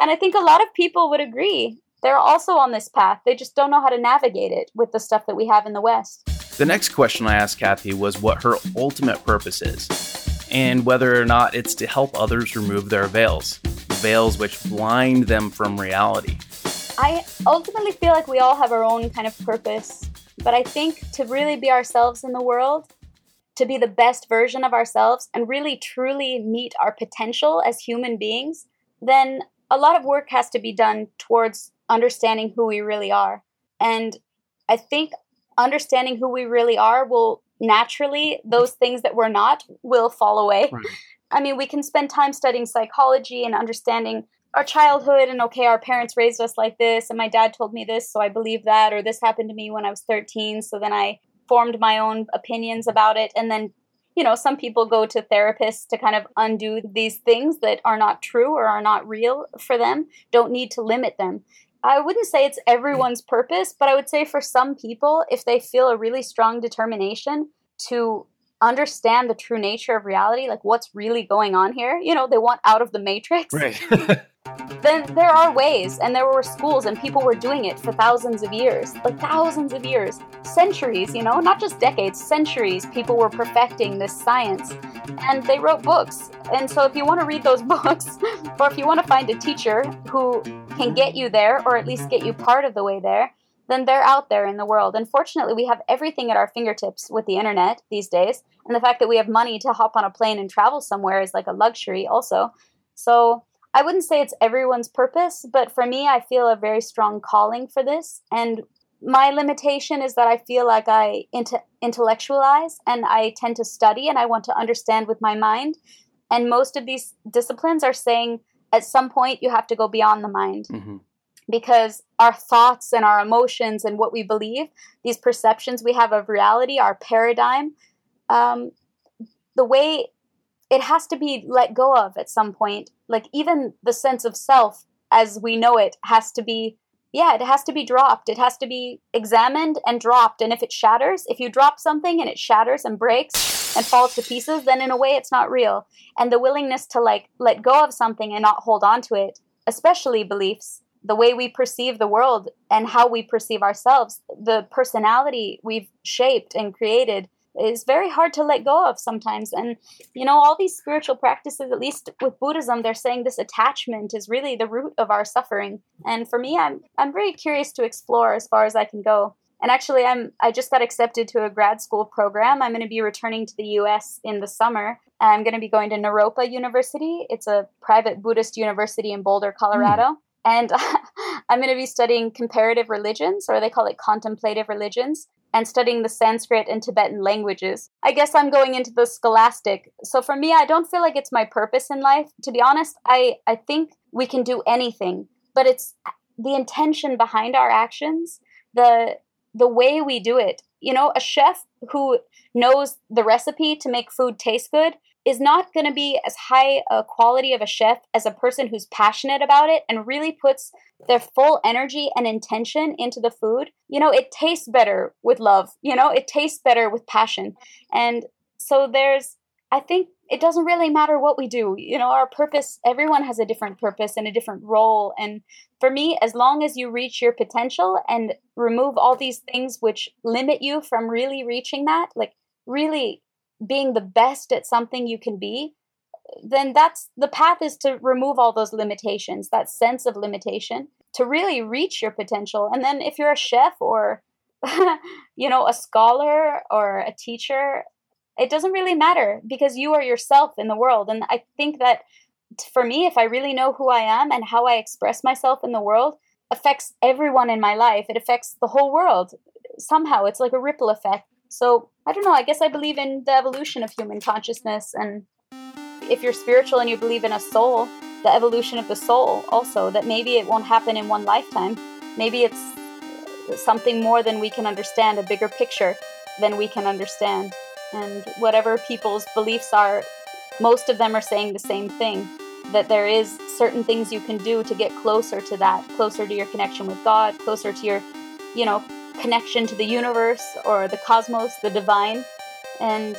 and I think a lot of people would agree. They're also on this path. They just don't know how to navigate it with the stuff that we have in the West. The next question I asked Kathy was what her ultimate purpose is and whether or not it's to help others remove their veils, veils which blind them from reality. I ultimately feel like we all have our own kind of purpose, but I think to really be ourselves in the world, to be the best version of ourselves, and really truly meet our potential as human beings, then a lot of work has to be done towards understanding who we really are. And I think understanding who we really are will naturally, those things that we're not will fall away. Right. I mean, we can spend time studying psychology and understanding our childhood and okay, our parents raised us like this, and my dad told me this, so I believe that, or this happened to me when I was 13, so then I formed my own opinions about it, and then you know, some people go to therapists to kind of undo these things that are not true or are not real for them, don't need to limit them. I wouldn't say it's mm. everyone's purpose, but I would say for some people, if they feel a really strong determination to understand the true nature of reality, like what's really going on here, you know, they want out of the matrix. Right. then there are ways, and there were schools, and people were doing it for thousands of years like thousands of years, centuries, you know, not just decades, centuries. People were perfecting this science, and they wrote books. And so, if you want to read those books, or if you want to find a teacher who can get you there, or at least get you part of the way there, then they're out there in the world. Unfortunately, we have everything at our fingertips with the internet these days. And the fact that we have money to hop on a plane and travel somewhere is like a luxury, also. So I wouldn't say it's everyone's purpose, but for me, I feel a very strong calling for this. And my limitation is that I feel like I inte- intellectualize and I tend to study and I want to understand with my mind. And most of these disciplines are saying at some point you have to go beyond the mind. Mm-hmm. Because our thoughts and our emotions and what we believe, these perceptions we have of reality, our paradigm, um, the way it has to be let go of at some point. Like even the sense of self as we know it has to be yeah, it has to be dropped. It has to be examined and dropped. And if it shatters, if you drop something and it shatters and breaks and falls to pieces, then in a way it's not real. And the willingness to like let go of something and not hold on to it, especially beliefs, the way we perceive the world and how we perceive ourselves, the personality we've shaped and created is very hard to let go of sometimes. And, you know, all these spiritual practices, at least with Buddhism, they're saying this attachment is really the root of our suffering. And for me, I'm, I'm very curious to explore as far as I can go. And actually, I'm I just got accepted to a grad school program. I'm going to be returning to the U.S. in the summer. I'm going to be going to Naropa University. It's a private Buddhist university in Boulder, Colorado. Mm. And I'm going to be studying comparative religions, or they call it contemplative religions and studying the Sanskrit and Tibetan languages. I guess I'm going into the scholastic. So for me, I don't feel like it's my purpose in life. To be honest, I, I think we can do anything, but it's the intention behind our actions, the the way we do it. You know, a chef who knows the recipe to make food taste good is not going to be as high a quality of a chef as a person who's passionate about it and really puts their full energy and intention into the food. You know, it tastes better with love, you know, it tastes better with passion. And so there's, I think it doesn't really matter what we do. You know, our purpose, everyone has a different purpose and a different role. And for me, as long as you reach your potential and remove all these things which limit you from really reaching that, like really being the best at something you can be, then that's the path is to remove all those limitations, that sense of limitation, to really reach your potential. And then if you're a chef or you know, a scholar or a teacher, it doesn't really matter because you are yourself in the world. And I think that for me, if I really know who I am and how I express myself in the world, affects everyone in my life. It affects the whole world. Somehow it's like a ripple effect. So I don't know. I guess I believe in the evolution of human consciousness. And if you're spiritual and you believe in a soul, the evolution of the soul also, that maybe it won't happen in one lifetime. Maybe it's something more than we can understand, a bigger picture than we can understand. And whatever people's beliefs are, most of them are saying the same thing that there is certain things you can do to get closer to that, closer to your connection with God, closer to your, you know, connection to the universe or the cosmos, the divine. And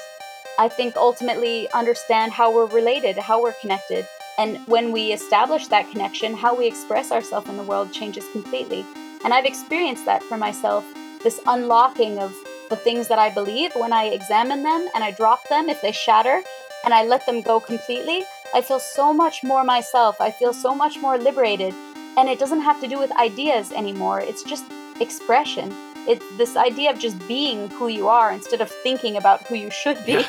I think ultimately understand how we're related, how we're connected. And when we establish that connection, how we express ourselves in the world changes completely. And I've experienced that for myself this unlocking of the things that I believe when I examine them and I drop them if they shatter and I let them go completely. I feel so much more myself. I feel so much more liberated. And it doesn't have to do with ideas anymore, it's just expression it's this idea of just being who you are instead of thinking about who you should be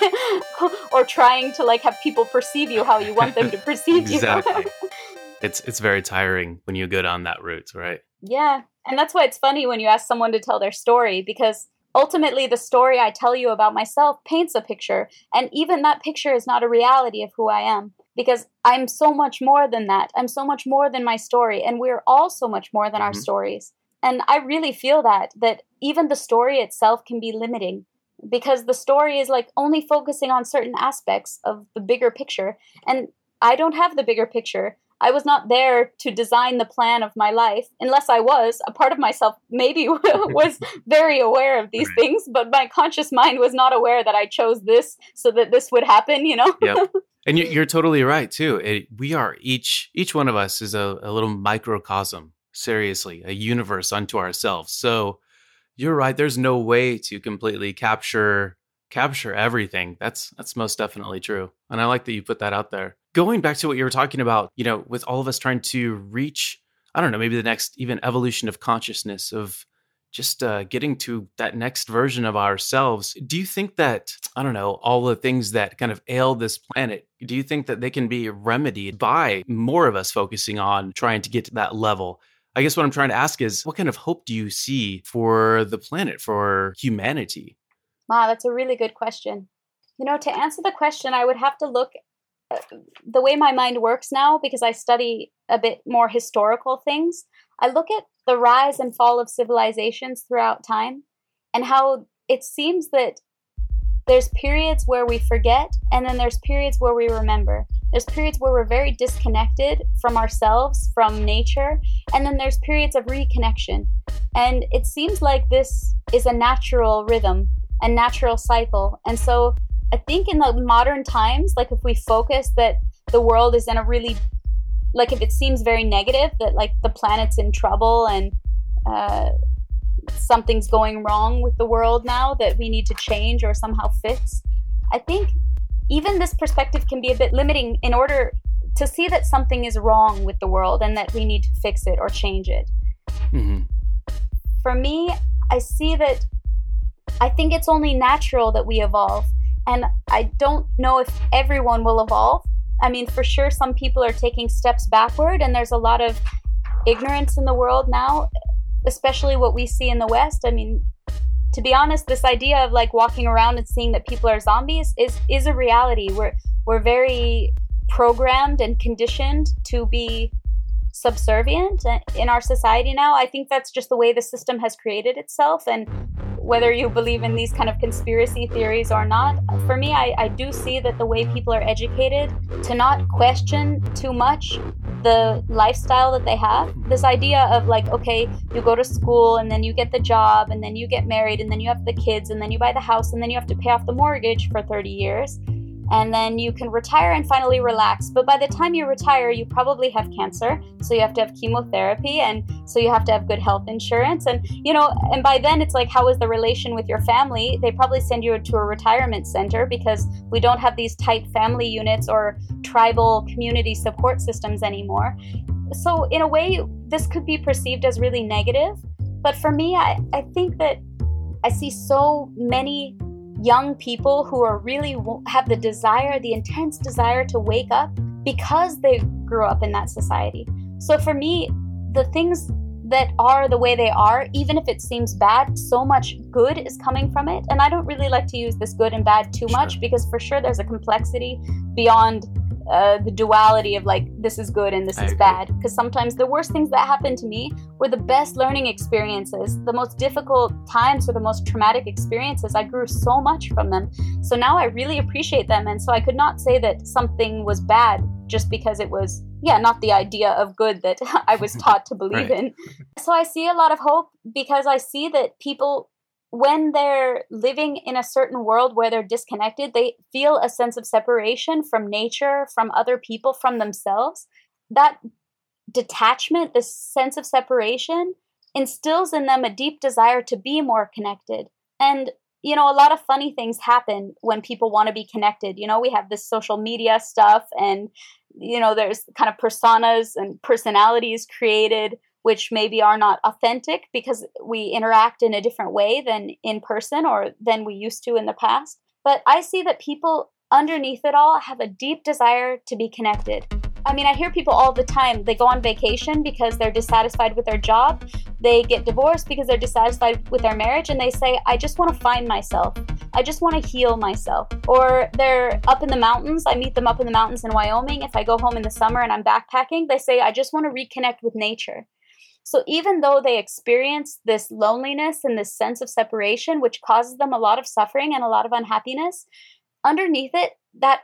or trying to like have people perceive you how you want them to perceive exactly. you. it's it's very tiring when you go down that route, right? Yeah. And that's why it's funny when you ask someone to tell their story because ultimately the story I tell you about myself paints a picture and even that picture is not a reality of who I am. because I'm so much more than that. I'm so much more than my story, and we're all so much more than mm-hmm. our stories. And I really feel that that even the story itself can be limiting because the story is like only focusing on certain aspects of the bigger picture and I don't have the bigger picture. I was not there to design the plan of my life, unless I was. A part of myself maybe was very aware of these things, but my conscious mind was not aware that I chose this so that this would happen, you know? yep. And you're totally right too. It, we are each each one of us is a, a little microcosm. Seriously, a universe unto ourselves. So you're right. There's no way to completely capture capture everything. That's that's most definitely true. And I like that you put that out there going back to what you were talking about, you know, with all of us trying to reach, I don't know, maybe the next even evolution of consciousness of just uh, getting to that next version of ourselves. Do you think that, I don't know, all the things that kind of ail this planet, do you think that they can be remedied by more of us focusing on trying to get to that level? I guess what I'm trying to ask is what kind of hope do you see for the planet, for humanity? Wow, that's a really good question. You know, to answer the question, I would have to look uh, the way my mind works now, because I study a bit more historical things, I look at the rise and fall of civilizations throughout time and how it seems that there's periods where we forget and then there's periods where we remember. There's periods where we're very disconnected from ourselves, from nature, and then there's periods of reconnection. And it seems like this is a natural rhythm, a natural cycle. And so I think in the modern times, like if we focus that the world is in a really, like if it seems very negative, that like the planet's in trouble and uh, something's going wrong with the world now that we need to change or somehow fix, I think even this perspective can be a bit limiting in order to see that something is wrong with the world and that we need to fix it or change it. Mm-hmm. For me, I see that I think it's only natural that we evolve and I don't know if everyone will evolve. I mean, for sure, some people are taking steps backward, and there's a lot of ignorance in the world now, especially what we see in the West. I mean, to be honest, this idea of like walking around and seeing that people are zombies is is a reality. We're we're very programmed and conditioned to be subservient in our society now. I think that's just the way the system has created itself. And whether you believe in mm-hmm. these kind of conspiracy theories or not, for me, I, I do see that the way people are educated to not question too much the lifestyle that they have. This idea of like, okay, you go to school and then you get the job and then you get married and then you have the kids and then you buy the house and then you have to pay off the mortgage for 30 years and then you can retire and finally relax. But by the time you retire, you probably have cancer, so you have to have chemotherapy, and so you have to have good health insurance. And you know, and by then it's like, how is the relation with your family? They probably send you to a retirement center because we don't have these tight family units or tribal community support systems anymore. So, in a way, this could be perceived as really negative. But for me, I, I think that I see so many young people who are really have the desire, the intense desire to wake up because they grew up in that society. So for me, the things that are the way they are, even if it seems bad, so much good is coming from it. And I don't really like to use this good and bad too much because for sure there's a complexity beyond uh, the duality of like this is good and this I is agree. bad. Because sometimes the worst things that happened to me were the best learning experiences the most difficult times or the most traumatic experiences. I grew so much from them. So now i really appreciate them. And so i could not say that something was bad just because it was yeah not the idea of good that i was taught to believe right. in. So i see a lot of hope because i see that people when they're living in a certain world where they're disconnected, they feel a sense of separation from nature, from other people, from themselves. That detachment, this sense of separation, instills in them a deep desire to be more connected. And, you know, a lot of funny things happen when people want to be connected. You know, we have this social media stuff, and, you know, there's kind of personas and personalities created which maybe are not authentic because we interact in a different way than in person or than we used to in the past. But I see that people underneath it all have a deep desire to be connected. I mean, I hear people all the time. They go on vacation because they're dissatisfied with their job. They get divorced because they're dissatisfied with their marriage. And they say, I just want to find myself. I just want to heal myself. Or they're up in the mountains. I meet them up in the mountains in Wyoming. If I go home in the summer and I'm backpacking, they say, I just want to reconnect with nature. So even though they experience this loneliness and this sense of separation, which causes them a lot of suffering and a lot of unhappiness, underneath it, that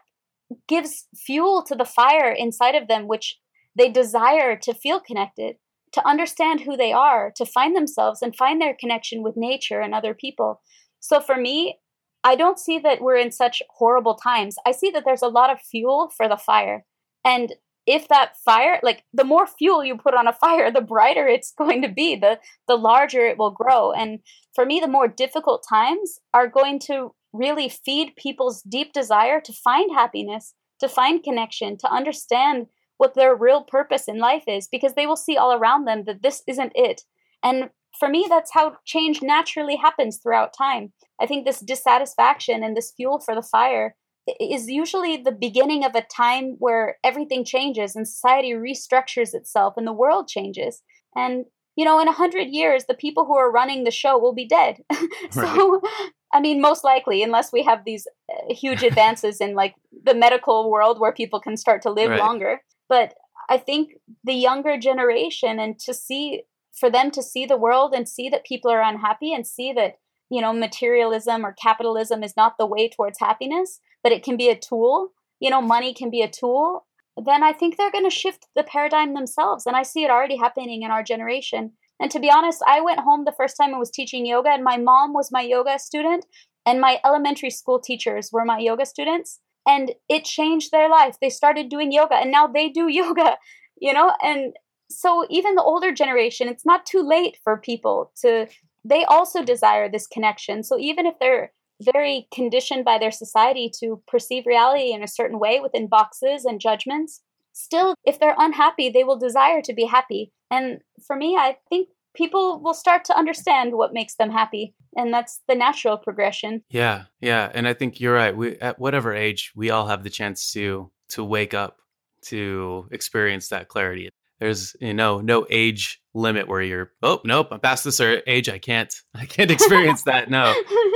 gives fuel to the fire inside of them, which they desire to feel connected, to understand who they are, to find themselves and find their connection with nature and other people. So for me, I don't see that we're in such horrible times. I see that there's a lot of fuel for the fire. And if that fire like the more fuel you put on a fire the brighter it's going to be the the larger it will grow. And for me the more difficult times are going to really feed people's deep desire to find happiness to find connection to understand what their real purpose in life is because they will see all around them that this isn't it. And for me that's how change naturally happens throughout time. I think this dissatisfaction and this fuel for the fire is usually the beginning of a time where everything changes and society restructures itself and the world changes. And, you know, in a hundred years, the people who are running the show will be dead. so, right. I mean, most likely, unless we have these uh, huge advances in like the medical world where people can start to live right. longer. But I think the younger generation and to see, for them to see the world and see that people are unhappy and see that you know materialism or capitalism is not the way towards happiness but it can be a tool you know money can be a tool then i think they're going to shift the paradigm themselves and i see it already happening in our generation. And to be honest i went home the first time i was teaching yoga and my mom was my yoga student and my elementary school teachers were my yoga students and it changed their life. They started doing yoga and now they do yoga you know? And so even the older generation it's not too late for people to they also desire this connection. So even if they're very conditioned by their society to perceive reality in a certain way within boxes and judgments, still, if they're unhappy, they will desire to be happy. And for me, I think people will start to understand what makes them happy and that's the natural progression yeah yeah and i think you're right we at whatever age we all have the chance to to wake up to experience that clarity there's you know no age limit where you're oh nope i'm past this er, age i can't i can't experience that. No.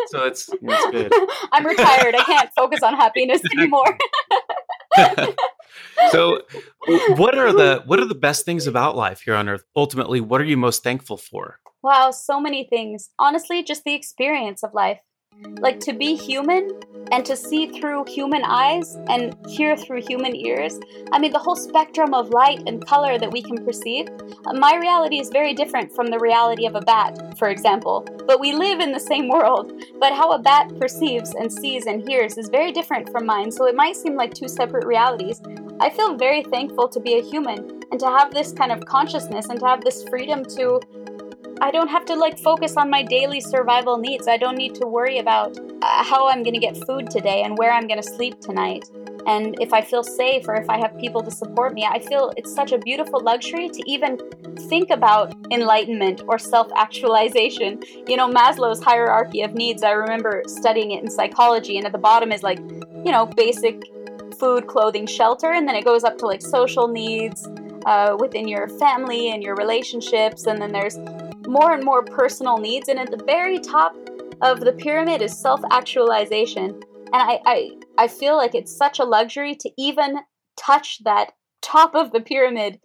So it's it's good. I'm retired. I can't focus on happiness anymore. So what are the what are the best things about life here on earth? Ultimately what are you most thankful for? Wow so many things. Honestly just the experience of life like to be human and to see through human eyes and hear through human ears. I mean, the whole spectrum of light and color that we can perceive. Uh, my reality is very different from the reality of a bat, for example. But we live in the same world. But how a bat perceives and sees and hears is very different from mine, so it might seem like two separate realities. I feel very thankful to be a human and to have this kind of consciousness and to have this freedom to I don't have to like focus on my daily survival needs. I don't need to worry about uh, how I'm going to get food today and where I'm going to sleep tonight. And if I feel safe or if I have people to support me, I feel it's such a beautiful luxury to even think about enlightenment or self actualization. You know, Maslow's hierarchy of needs, I remember studying it in psychology, and at the bottom is like, you know, basic food, clothing, shelter, and then it goes up to like social needs. Uh, within your family and your relationships, and then there's more and more personal needs. And at the very top of the pyramid is self actualization. And I, I, I feel like it's such a luxury to even touch that top of the pyramid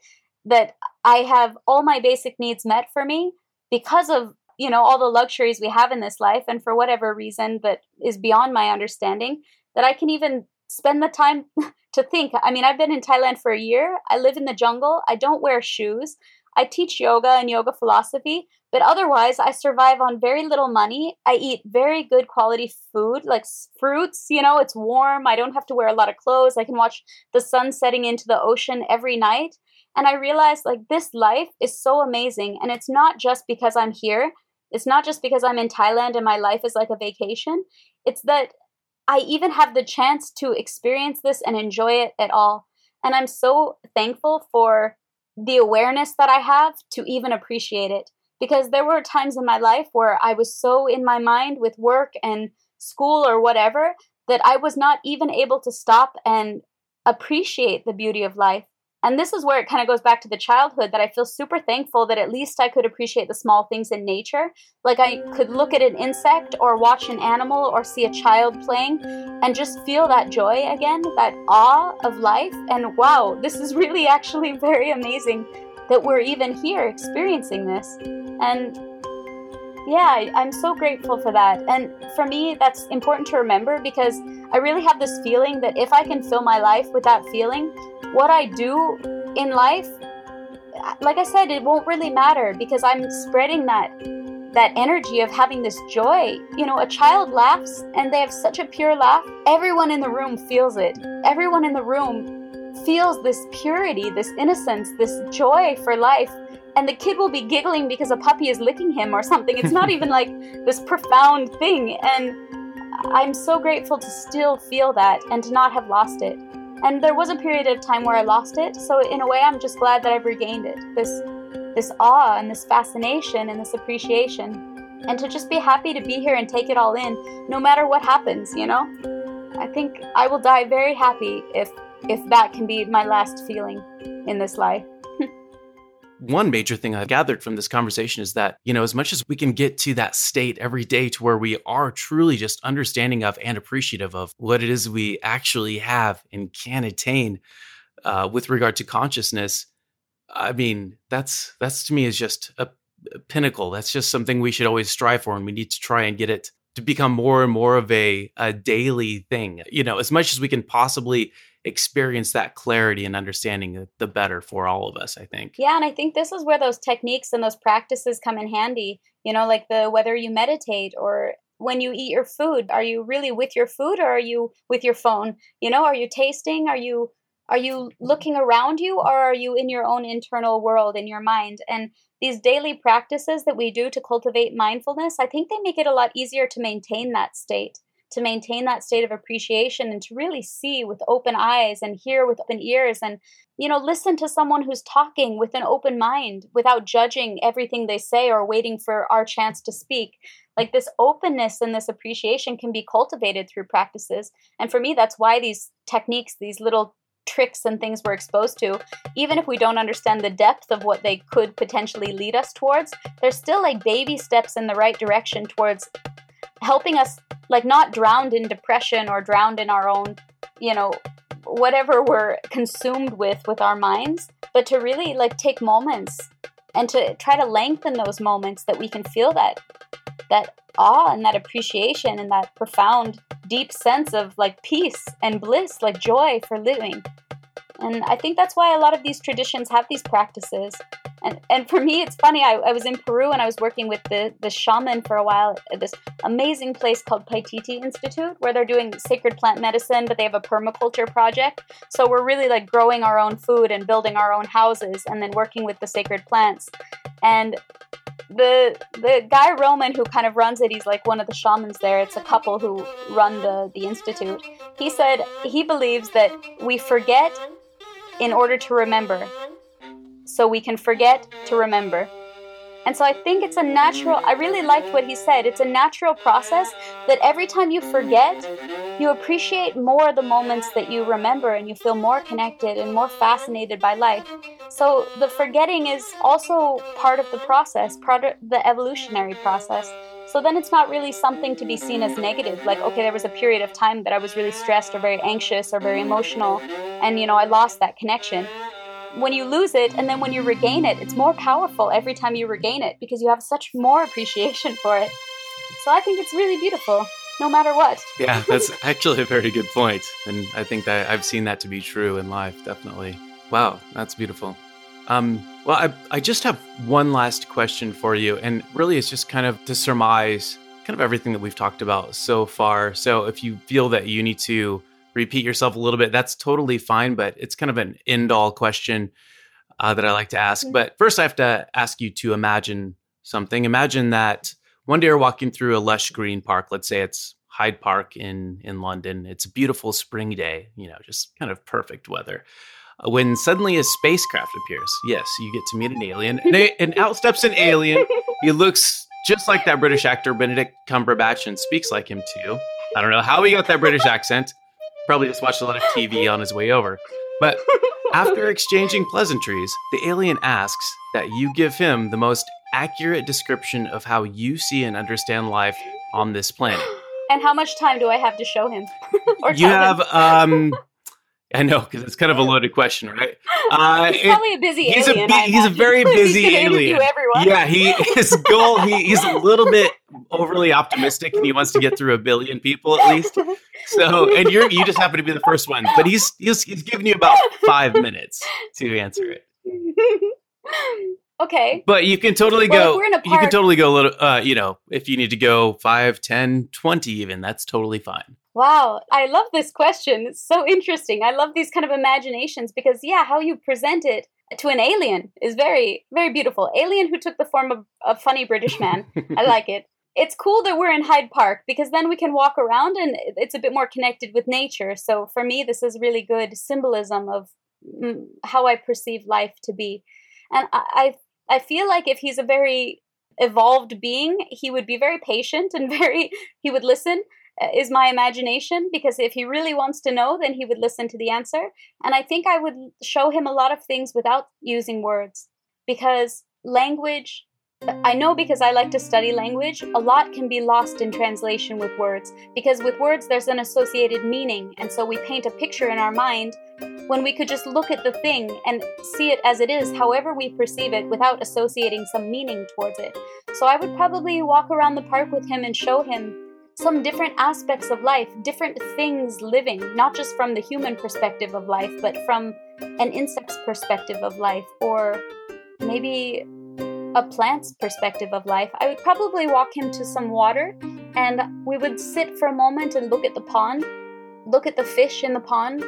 that I have all my basic needs met for me because of you know all the luxuries we have in this life and for whatever reason that is beyond my understanding that I can even spend the time to think. I mean, I've been in Thailand for a year. I live in the jungle. I don't wear shoes. I teach yoga and yoga philosophy, but otherwise, I survive on very little money. I eat very good quality food, like fruits, you know, it's warm. I don't have to wear a lot of clothes. I can watch the sun setting into the ocean every night. And I realized, like, this life is so amazing. And it's not just because I'm here, it's not just because I'm in Thailand and my life is like a vacation. It's that I even have the chance to experience this and enjoy it at all. And I'm so thankful for the awareness that I have to even appreciate it. Because there were times in my life where I was so in my mind with work and school or whatever that I was not even able to stop and appreciate the beauty of life. And this is where it kind of goes back to the childhood that I feel super thankful that at least I could appreciate the small things in nature. Like I could look at an insect or watch an animal or see a child playing and just feel that joy again, that awe of life. And wow, this is really actually very amazing that we're even here experiencing this. And yeah, I'm so grateful for that. And for me, that's important to remember because I really have this feeling that if I can fill my life with that feeling, what I do in life, like I said, it won't really matter because I'm spreading that that energy of having this joy. You know, a child laughs and they have such a pure laugh. Everyone in the room feels it. Everyone in the room feels this purity, this innocence, this joy for life. And the kid will be giggling because a puppy is licking him or something. It's not even like this profound thing. And I'm so grateful to still feel that and to not have lost it. And there was a period of time where I lost it, so in a way I'm just glad that I've regained it. This this awe and this fascination and this appreciation. And to just be happy to be here and take it all in, no matter what happens, you know? I think I will die very happy if if that can be my last feeling in this life one major thing I've gathered from this conversation is that, you know, as much as we can get to that state every day to where we are truly just understanding of and appreciative of what it is we actually have and can attain uh, with regard to consciousness, I mean, that's that's to me is just a, a pinnacle. That's just something we should always strive for, and we need to try and get it to become more and more of a, a daily thing. You know, as much as we can possibly experience that clarity and understanding the better for all of us i think. Yeah and i think this is where those techniques and those practices come in handy you know like the whether you meditate or when you eat your food are you really with your food or are you with your phone? You know are you tasting? Are you are you looking around you or are you in your own internal world in your mind? And these daily practices that we do to cultivate mindfulness i think they make it a lot easier to maintain that state to maintain that state of appreciation and to really see with open eyes and hear with open ears and you know listen to someone who's talking with an open mind without judging everything they say or waiting for our chance to speak. Like this openness and this appreciation can be cultivated through practices. And for me that's why these techniques these little tricks and things we're exposed to, even if we don't understand the depth of what they could potentially lead us towards, they're still like baby steps in the right direction towards helping us like not drowned in depression or drowned in our own you know whatever we're consumed with with our minds but to really like take moments and to try to lengthen those moments that we can feel that that awe and that appreciation and that profound deep sense of like peace and bliss like joy for living. And i think that's why a lot of these traditions have these practices and and for me, it's funny. I, I was in Peru and I was working with the the shaman for a while at this amazing place called Paititi Institute, where they're doing sacred plant medicine, but they have a permaculture project. So we're really like growing our own food and building our own houses, and then working with the sacred plants. And the the guy Roman who kind of runs it, he's like one of the shamans there. It's a couple who run the the institute. He said he believes that we forget in order to remember so we can forget to remember. And so I think it's a natural, I really liked what he said. It's a natural process that every time you forget, you appreciate more the moments that you remember and you feel more connected and more fascinated by life. So the forgetting is also part of the process, part of the evolutionary process. So then it's not really something to be seen as negative. Like, okay, there was a period of time that I was really stressed or very anxious or very emotional, and, you know, I lost that connection when you lose it and then when you regain it, it's more powerful every time you regain it because you have such more appreciation for it. So I think it's really beautiful, no matter what. Yeah, that's actually a very good point. And I think that I've seen that to be true in life, definitely. Wow, that's beautiful. Um, well, I, I just have one last question for you. And really, it's just kind of to surmise kind of everything that we've talked about so far. So if you feel that you need to repeat yourself a little bit, that's totally fine. But it's kind of an end all question uh, that I like to ask. But first, I have to ask you to imagine something. Imagine that one day you're walking through a lush green park. Let's say it's Hyde Park in in London. It's a beautiful spring day. You know, just kind of perfect weather. Uh, when suddenly a spacecraft appears, yes, you get to meet an alien, and, a, and out steps an alien. He looks just like that British actor Benedict Cumberbatch and speaks like him too. I don't know how he got that British accent, Probably just watched a lot of TV on his way over. But after exchanging pleasantries, the alien asks that you give him the most accurate description of how you see and understand life on this planet. And how much time do I have to show him? or You have, um, I know, because it's kind of a loaded question, right? Uh, He's probably a busy he's a alien. bu- he's a very busy alien. yeah, he his goal. He, he's a little bit overly optimistic, and he wants to get through a billion people at least. So, and you're you just happen to be the first one, but he's he's he's giving you about five minutes to answer it. okay. But you can totally Well, go. we're you can totally go a little. Uh, you know, if you need to go five, ten, twenty, even that's totally fine. Wow, I love this question. It's so interesting. I love these kind of imaginations because, yeah, how you present it to an alien is very, very beautiful. Alien who took the form of a funny British man. I like it. It's cool that we're in Hyde Park because then we can walk around and it's a bit more connected with nature. So for me, this is really good symbolism of mm, how I perceive life to be. And I, I, feel like if he's a very evolved being, he would be very patient and very, he would listen uh, is my imagination because if he really wants to know then he would listen to the answer and i think i would show him a lot of things without using words because language i know because i like to study language a lot can be lost in translation with words because with words there's an associated meaning and so we paint a picture in our mind when we could just look at the thing and see it as it is however we perceive it without associating some meaning towards it. So i would probably walk around the park with him and show him some different aspects of life, different things living, not just from the human perspective of life, but from an insect's perspective of life, or maybe a plant's perspective of life. I would probably walk him to some water and we would sit for a moment and look at the pond, look at the fish in the pond,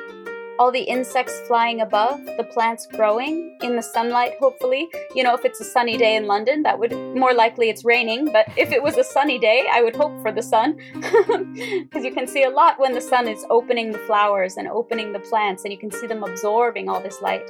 all the insects flying above, the plants growing in the sunlight, hopefully. You know, if it's a sunny day in London, that would more likely it's raining, but if it was a sunny day, I would hope for the sun. Because you can see a lot when the sun is opening the flowers and opening the plants, and you can see them absorbing all this light,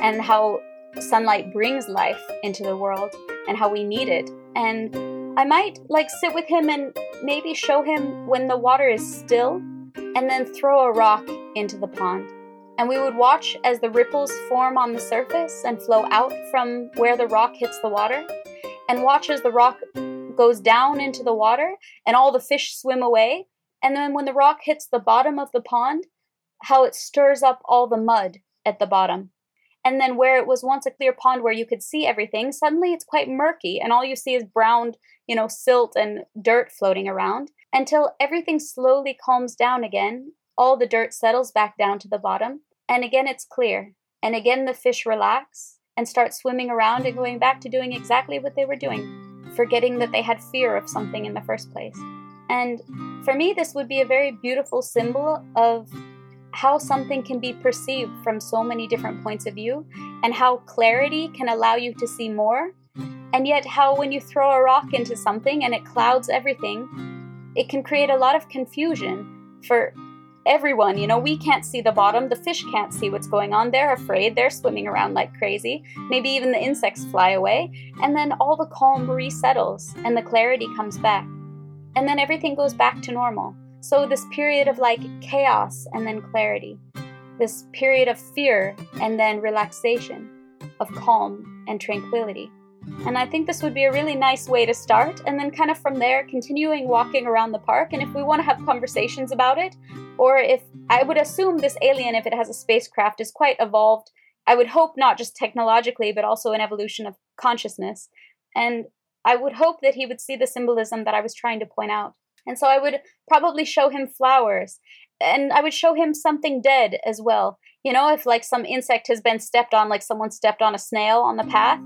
and how sunlight brings life into the world, and how we need it. And I might like sit with him and maybe show him when the water is still, and then throw a rock into the pond and we would watch as the ripples form on the surface and flow out from where the rock hits the water, and watch as the rock goes down into the water and all the fish swim away. And then when the rock hits the bottom of the pond, how it stirs up all the mud at the bottom. And then where it was once a clear pond where you could see everything, suddenly it's quite murky and all you see is brown, you know, silt and dirt floating around until everything slowly calms down again all the dirt settles back down to the bottom, and again it's clear. And again the fish relax and start swimming around and going back to doing exactly what they were doing, forgetting that they had fear of something in the first place. And for me, this would be a very beautiful symbol of how something can be perceived from so many different points of view, and how clarity can allow you to see more, and yet how when you throw a rock into something and it clouds everything, it can create a lot of confusion for everyone. You know, we can't see the bottom, the fish can't see what's going on. They're afraid, they're swimming around like crazy. Maybe even the insects fly away, and then all the calm resettles and the clarity comes back. And then everything goes back to normal. So, this period of like chaos and then clarity, this period of fear and then relaxation, of calm and tranquility. And I think this would be a really nice way to start, and then kind of from there, continuing walking around the park. And if we want to have conversations about it, or if I would assume this alien, if it has a spacecraft, is quite evolved, I would hope not just technologically, but also an evolution of consciousness. And I would hope that he would see the symbolism that I was trying to point out. And so I would probably show him flowers, and I would show him something dead as well. You know, if like some insect has been stepped on, like someone stepped on a snail on the path,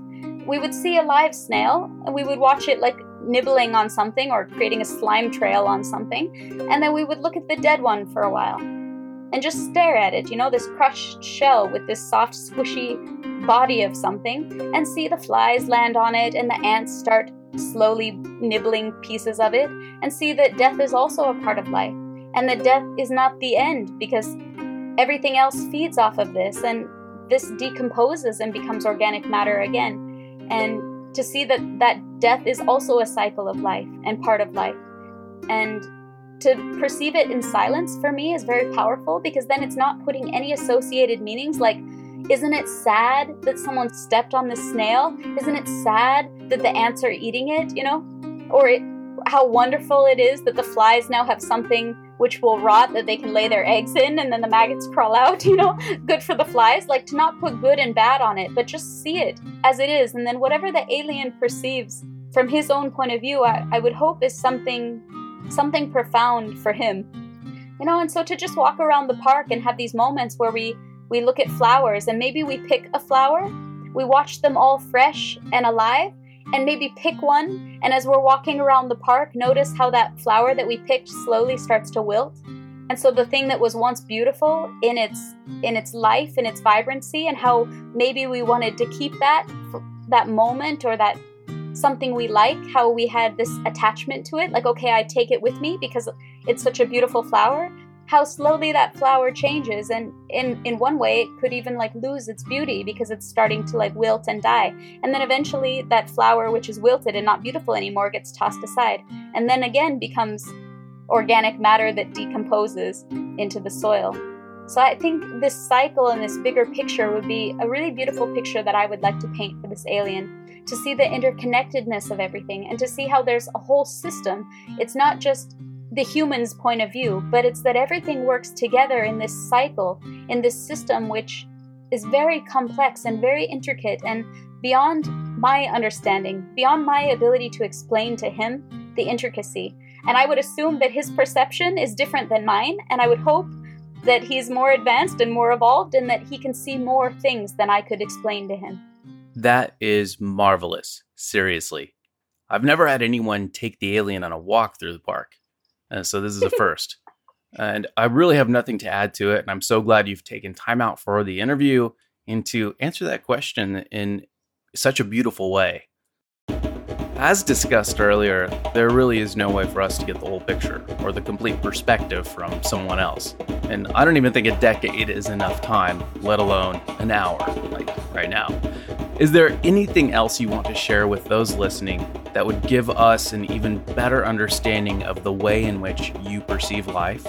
we would see a live snail and we would watch it like nibbling on something or creating a slime trail on something. And then we would look at the dead one for a while and just stare at it, you know, this crushed shell with this soft, squishy body of something, and see the flies land on it and the ants start slowly nibbling pieces of it, and see that death is also a part of life. And that death is not the end because everything else feeds off of this, and this decomposes and becomes organic matter again and to see that that death is also a cycle of life and part of life and to perceive it in silence for me is very powerful because then it's not putting any associated meanings like isn't it sad that someone stepped on the snail? Isn't it sad that the ants are eating it, you know? Or it, how wonderful it is that the flies now have something which will rot that they can lay their eggs in and then the maggots crawl out, you know? Good for the flies. Like to not put good and bad on it, but just see it as it is. And then whatever the alien perceives from his own point of view, I, I would hope is something something profound for him. You know, and so to just walk around the park and have these moments where we we look at flowers and maybe we pick a flower, we watch them all fresh and alive, and maybe pick one. And as we're walking around the park, notice how that flower that we picked slowly starts to wilt. And so the thing that was once beautiful in its in its life, in its vibrancy, and how maybe we wanted to keep that that moment or that something we like, how we had this attachment to it, like okay, I take it with me because it's such a beautiful flower how slowly that flower changes. And in in one way it could even like lose its beauty because it's starting to like wilt and die. And then eventually that flower which is wilted and not beautiful anymore gets tossed aside. And then again becomes organic matter that decomposes into the soil. So i think this cycle and this bigger picture would be a really beautiful picture that i would like to paint for this alien to see the interconnectedness of everything and to see how there's a whole system. It's not just the human's point of view, but it's that everything works together in this cycle, in this system, which is very complex and very intricate and beyond my understanding, beyond my ability to explain to him the intricacy. And I would assume that his perception is different than mine, and I would hope that he's more advanced and more evolved and that he can see more things than I could explain to him. That is marvelous, seriously. I've never had anyone take the alien on a walk through the park. Uh, so this is a first. and I really have nothing to add to it. And I'm so glad you've taken time out for the interview and to answer that question in such a beautiful way. As discussed earlier, there really is no way for us to get the whole picture or the complete perspective from someone else. And I don't even think a decade is enough time, let alone an hour, like right now. Is there anything else you want to share with those listening that would give us an even better understanding of the way in which you perceive life?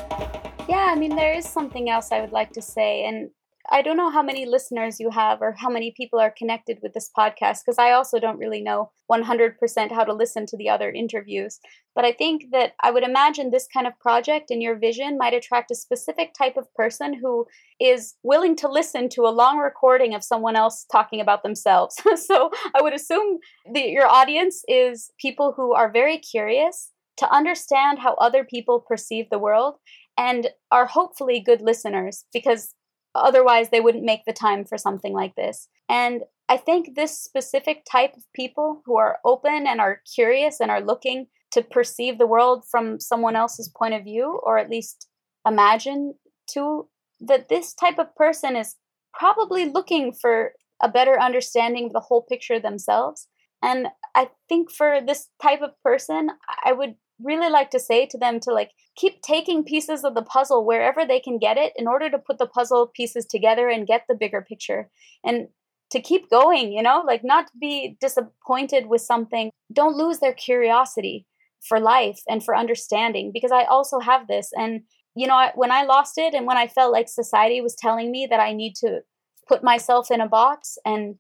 Yeah, I mean, there is something else I would like to say. And I don't know how many listeners you have or how many people are connected with this podcast because I also don't really know 100% how to listen to the other interviews. But I think that I would imagine this kind of project and your vision might attract a specific type of person who is willing to listen to a long recording of someone else talking about themselves. so I would assume that your audience is people who are very curious to understand how other people perceive the world and are hopefully good listeners because Otherwise, they wouldn't make the time for something like this. And I think this specific type of people who are open and are curious and are looking to perceive the world from someone else's point of view, or at least imagine to, that this type of person is probably looking for a better understanding of the whole picture themselves. And I think for this type of person, I would really like to say to them to like keep taking pieces of the puzzle wherever they can get it in order to put the puzzle pieces together and get the bigger picture and to keep going you know? Like not be disappointed with something. Don't lose their curiosity for life and for understanding because i also have this and you know when i lost it and when i felt like society was telling me that i need to put myself in a box and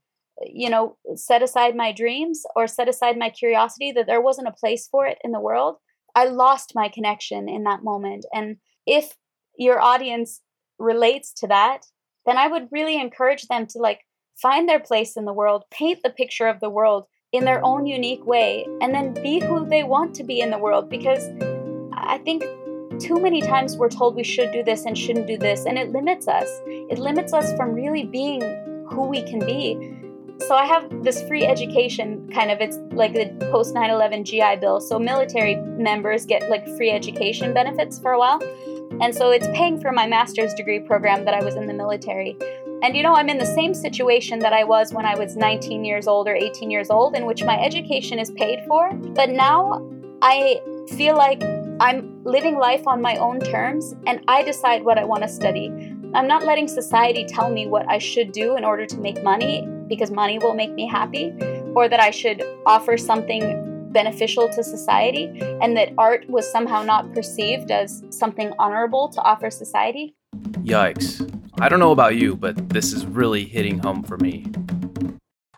you know set aside my dreams or set aside my curiosity that there wasn't a place for it in the world I lost my connection in that moment. And if your audience relates to that, then I would really encourage them to like find their place in the world, paint the picture of the world in their own unique way, and then be who they want to be in the world. Because I think too many times we're told we should do this and shouldn't do this, and it limits us. It limits us from really being who we can be. So I have this free education kind of, it's like the post 9 11 GI Bill. So military members get like free education benefits for a while. And so it's paying for my master's degree program that I was in the military. And you know, I'm in the same situation that I was when I was 19 years old or 18 years old, in which my education is paid for. But now I feel like I'm living life on my own terms and I decide what I want to study. I'm not letting society tell me what I should do in order to make money because money will make me happy, or that I should offer something beneficial to society and that art was somehow not perceived as something honorable to offer society. Yikes. I don't know about you, but this is really hitting home for me.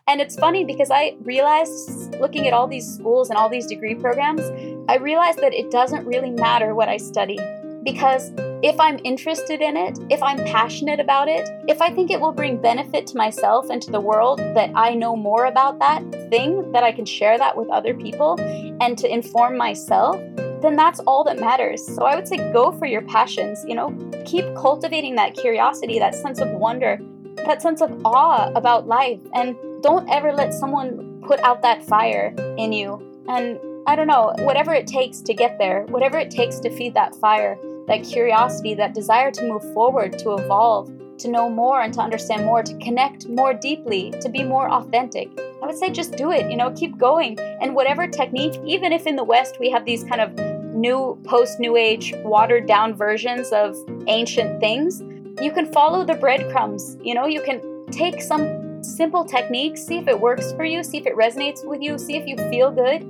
And it's funny because I realized, looking at all these schools and all these degree programs, I realized that it doesn't really matter what I study. Because if I'm interested in it, if I'm passionate about it, if I think it will bring benefit to myself and to the world that I know more about that thing, that I can share that with other people and to inform myself, then that's all that matters. So I would say go for your passions, you know, keep cultivating that curiosity, that sense of wonder, that sense of awe about life, and don't ever let someone put out that fire in you. And I don't know, whatever it takes to get there, whatever it takes to feed that fire, that curiosity, that desire to move forward, to evolve, to know more and to understand more, to connect more deeply, to be more authentic. I would say just do it, you know, keep going. And whatever technique, even if in the West we have these kind of new post new age watered down versions of ancient things, you can follow the breadcrumbs. You know, you can take some simple techniques, see if it works for you, see if it resonates with you, see if you feel good,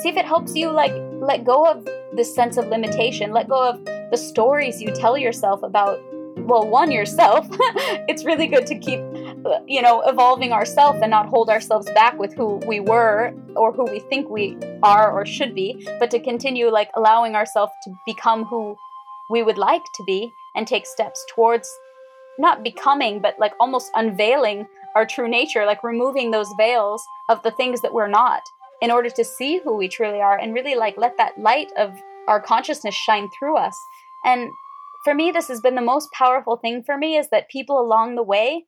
see if it helps you like let go of this sense of limitation, let go of the stories you tell yourself about well one yourself. It's really good to keep uh, you know evolving ourselves and not hold ourselves back with who we were or who we think we are or should be but to continue like allowing ourselves to become who we would like to be and take steps towards not becoming but like almost unveiling our true nature like removing those veils of the things that we're not in order to see who we truly are and really like let that light of our consciousness shine through us and for me, this has been the most powerful thing for me is that people along the way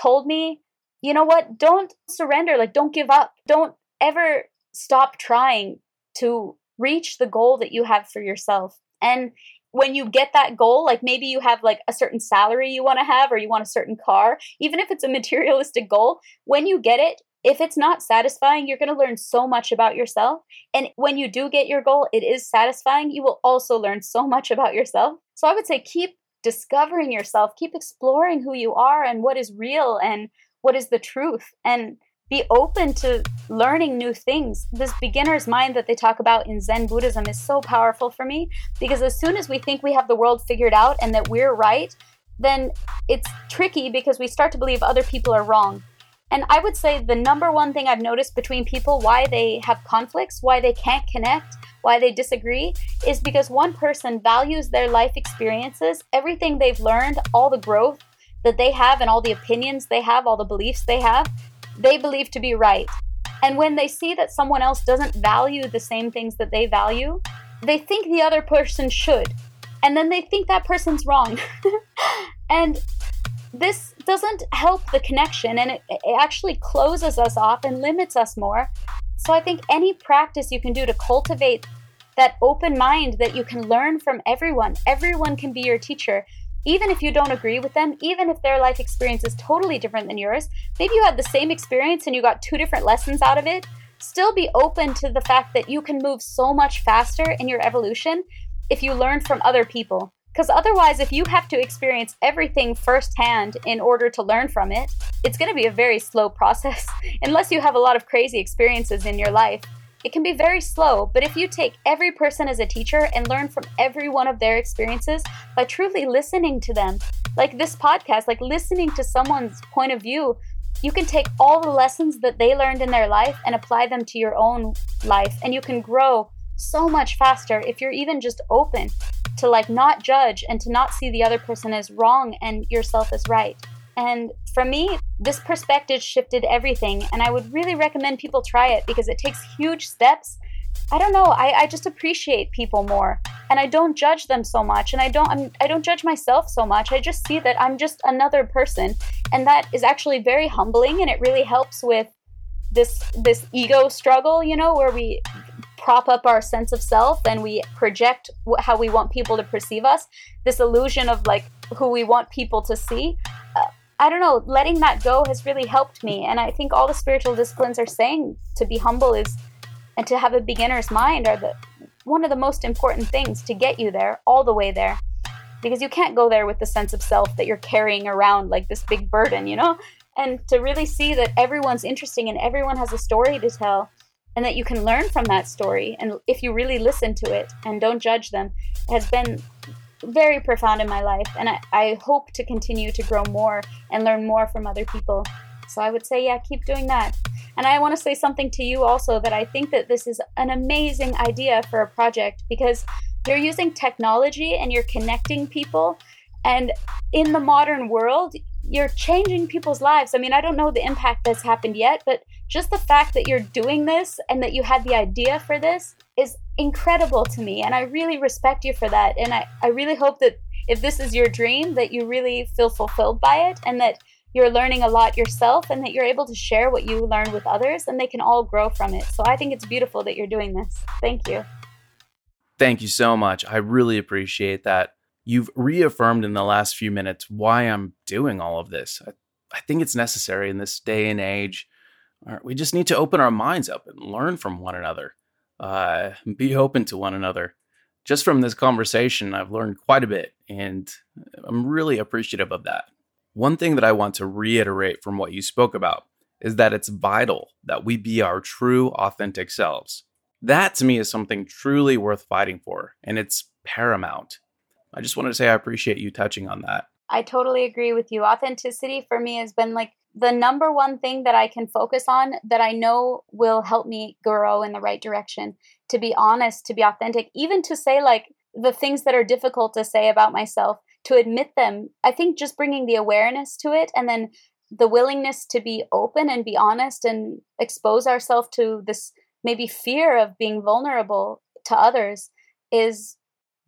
told me, you know what, don't surrender, like, don't give up, don't ever stop trying to reach the goal that you have for yourself. And when you get that goal, like maybe you have like a certain salary you want to have or you want a certain car, even if it's a materialistic goal, when you get it, if it's not satisfying, you're going to learn so much about yourself. And when you do get your goal, it is satisfying, you will also learn so much about yourself. So I would say keep discovering yourself, keep exploring who you are and what is real and what is the truth, and be open to learning new things. This beginner's mind that they talk about in Zen Buddhism is so powerful for me because as soon as we think we have the world figured out and that we're right, then it's tricky because we start to believe other people are wrong. And I would say the number one thing I've noticed between people why they have conflicts, why they can't connect, why they disagree, is because one person values their life experiences, everything they've learned, all the growth that they have, and all the opinions they have, all the beliefs they have, they believe to be right. And when they see that someone else doesn't value the same things that they value, they think the other person should. And then they think that person's wrong. and this doesn't help the connection and it, it, actually closes us off and limits us more. So I think any practice you can do to cultivate that open mind that you can learn from everyone, everyone can be your teacher. Even if you don't agree with them, even if their life experience is totally different than yours, maybe you had the same experience and you got two different lessons out of it, still be open to the fact that you can move so much faster in your evolution if you learn from other people. Because otherwise, if you have to experience everything firsthand in order to learn from it, it's going to be a very slow process. Unless you have a lot of crazy experiences in your life, it can be very slow. But if you take every person as a teacher and learn from every one of their experiences by truly listening to them, like this podcast, like listening to someone's point of view, you can take all the lessons that they learned in their life and apply them to your own life. And you can grow so much faster if you're even just open to like not judge and to not see the other person as wrong and yourself as right. And for me, this perspective shifted everything. And I would really recommend people try it because it takes huge steps. I don't know. I, I just appreciate people more, and I don't judge them so much, and I don't I'm, I don't judge myself so much. I just see that I'm just another person, and that is actually very humbling, and it really helps with this this ego struggle, you know, where we prop up our sense of self and we project how we want people to perceive us this illusion of like who we want people to see uh, i don't know letting that go has really helped me. And i think all the spiritual disciplines are saying to be humble is and to have a beginner's mind are the one of the most important things to get you there all the way there. Because you can't go there with the sense of self that you're carrying around like this big burden you know? And to really see that everyone's interesting and everyone has a story to tell and that you can learn from that story. And if you really listen to it and don't judge them, has been very profound in my life. And I, I hope to continue to grow more and learn more from other people. So I would say, yeah, keep doing that. And I want to say something to you also that I think that this is an amazing idea for a project because you're using technology and you're connecting people. And in the modern world, you're changing people's lives. I mean, I don't know the impact that's happened yet, but just the fact that you're doing this and that you had the idea for this is incredible to me. And I really respect you for that. And I, I really hope that if this is your dream, that you really feel fulfilled by it and that you're learning a lot yourself and that you're able to share what you learn with others and they can all grow from it. So I think it's beautiful that you're doing this. Thank you. Thank you so much. I really appreciate that. You've reaffirmed in the last few minutes why I'm doing all of this. I, I think it's necessary in this day and age. We just need to open our minds up and learn from one another, uh, be open to one another. Just from this conversation, I've learned quite a bit, and I'm really appreciative of that. One thing that I want to reiterate from what you spoke about is that it's vital that we be our true, authentic selves. That to me is something truly worth fighting for, and it's paramount. I just wanted to say I appreciate you touching on that. I totally agree with you. Authenticity for me has been like the number one thing that I can focus on that I know will help me grow in the right direction. To be honest, to be authentic, even to say like the things that are difficult to say about myself, to admit them. I think just bringing the awareness to it and then the willingness to be open and be honest and expose ourselves to this maybe fear of being vulnerable to others is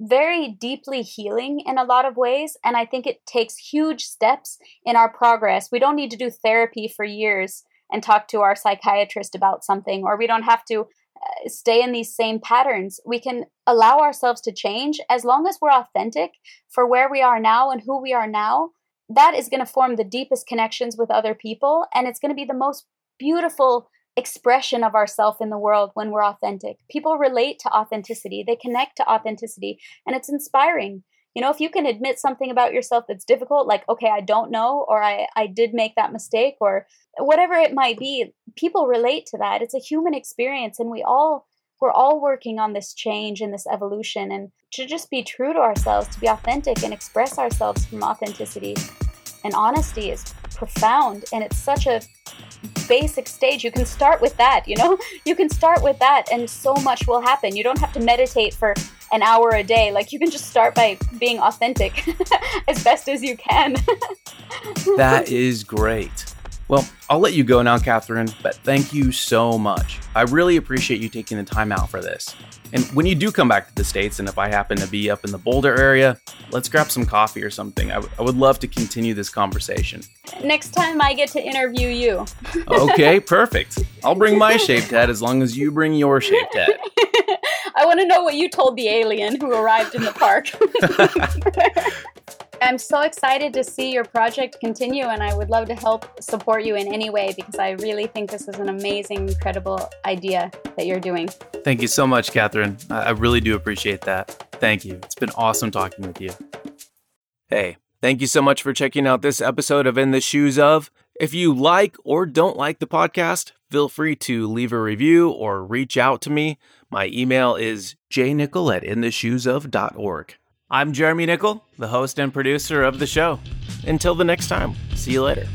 very deeply healing in a lot of ways. And I think it takes huge steps in our progress. We don't need to do therapy for years and talk to our psychiatrist about something, or we don't have to uh, stay in these same patterns. We can allow ourselves to change as long as we're authentic for where we are now and who we are now. That is going to form the deepest connections with other people, and it's going to be the most beautiful expression of ourself in the world when we're authentic. People relate to authenticity, they connect to authenticity, and it's inspiring. You know, if you can admit something about yourself that's difficult, like, okay, I don't know, or I, I did make that mistake, or whatever it might be, people relate to that. It's a human experience, and we all we're all working on this change and this evolution and to just be true to ourselves to be authentic and express ourselves from authenticity and honesty is profound and it's such a basic stage. You can start with that you know? You can start with that and so much will happen. You don't have to meditate for an hour a day. Like you can just start by being authentic as best as you can. That is great well, I'll let you go now, Catherine, but thank you so much. I really appreciate you taking the time out for this. And when you do come back to the States, and if I happen to be up in the Boulder area, let's grab some coffee or something. I, w- I would love to continue this conversation. Next time I get to interview you. okay, perfect. I'll bring my shaved head as long as you bring your shaved head. I want to know what you told the alien who arrived in the park. I'm so excited to see your project continue, and I would love to help support you in any way because I really think this is an amazing, incredible idea that you're doing. Thank you so much, Catherine. I really do appreciate that. Thank you. It's been awesome talking with you. Hey, thank you so much for checking out this episode of In the Shoes of. If you like or don't like the podcast, feel free to leave a review or reach out to me. My email is jnickel at intheshoesof.org. I'm Jeremy Nickel, the host and producer of the show. Until the next time, see you later.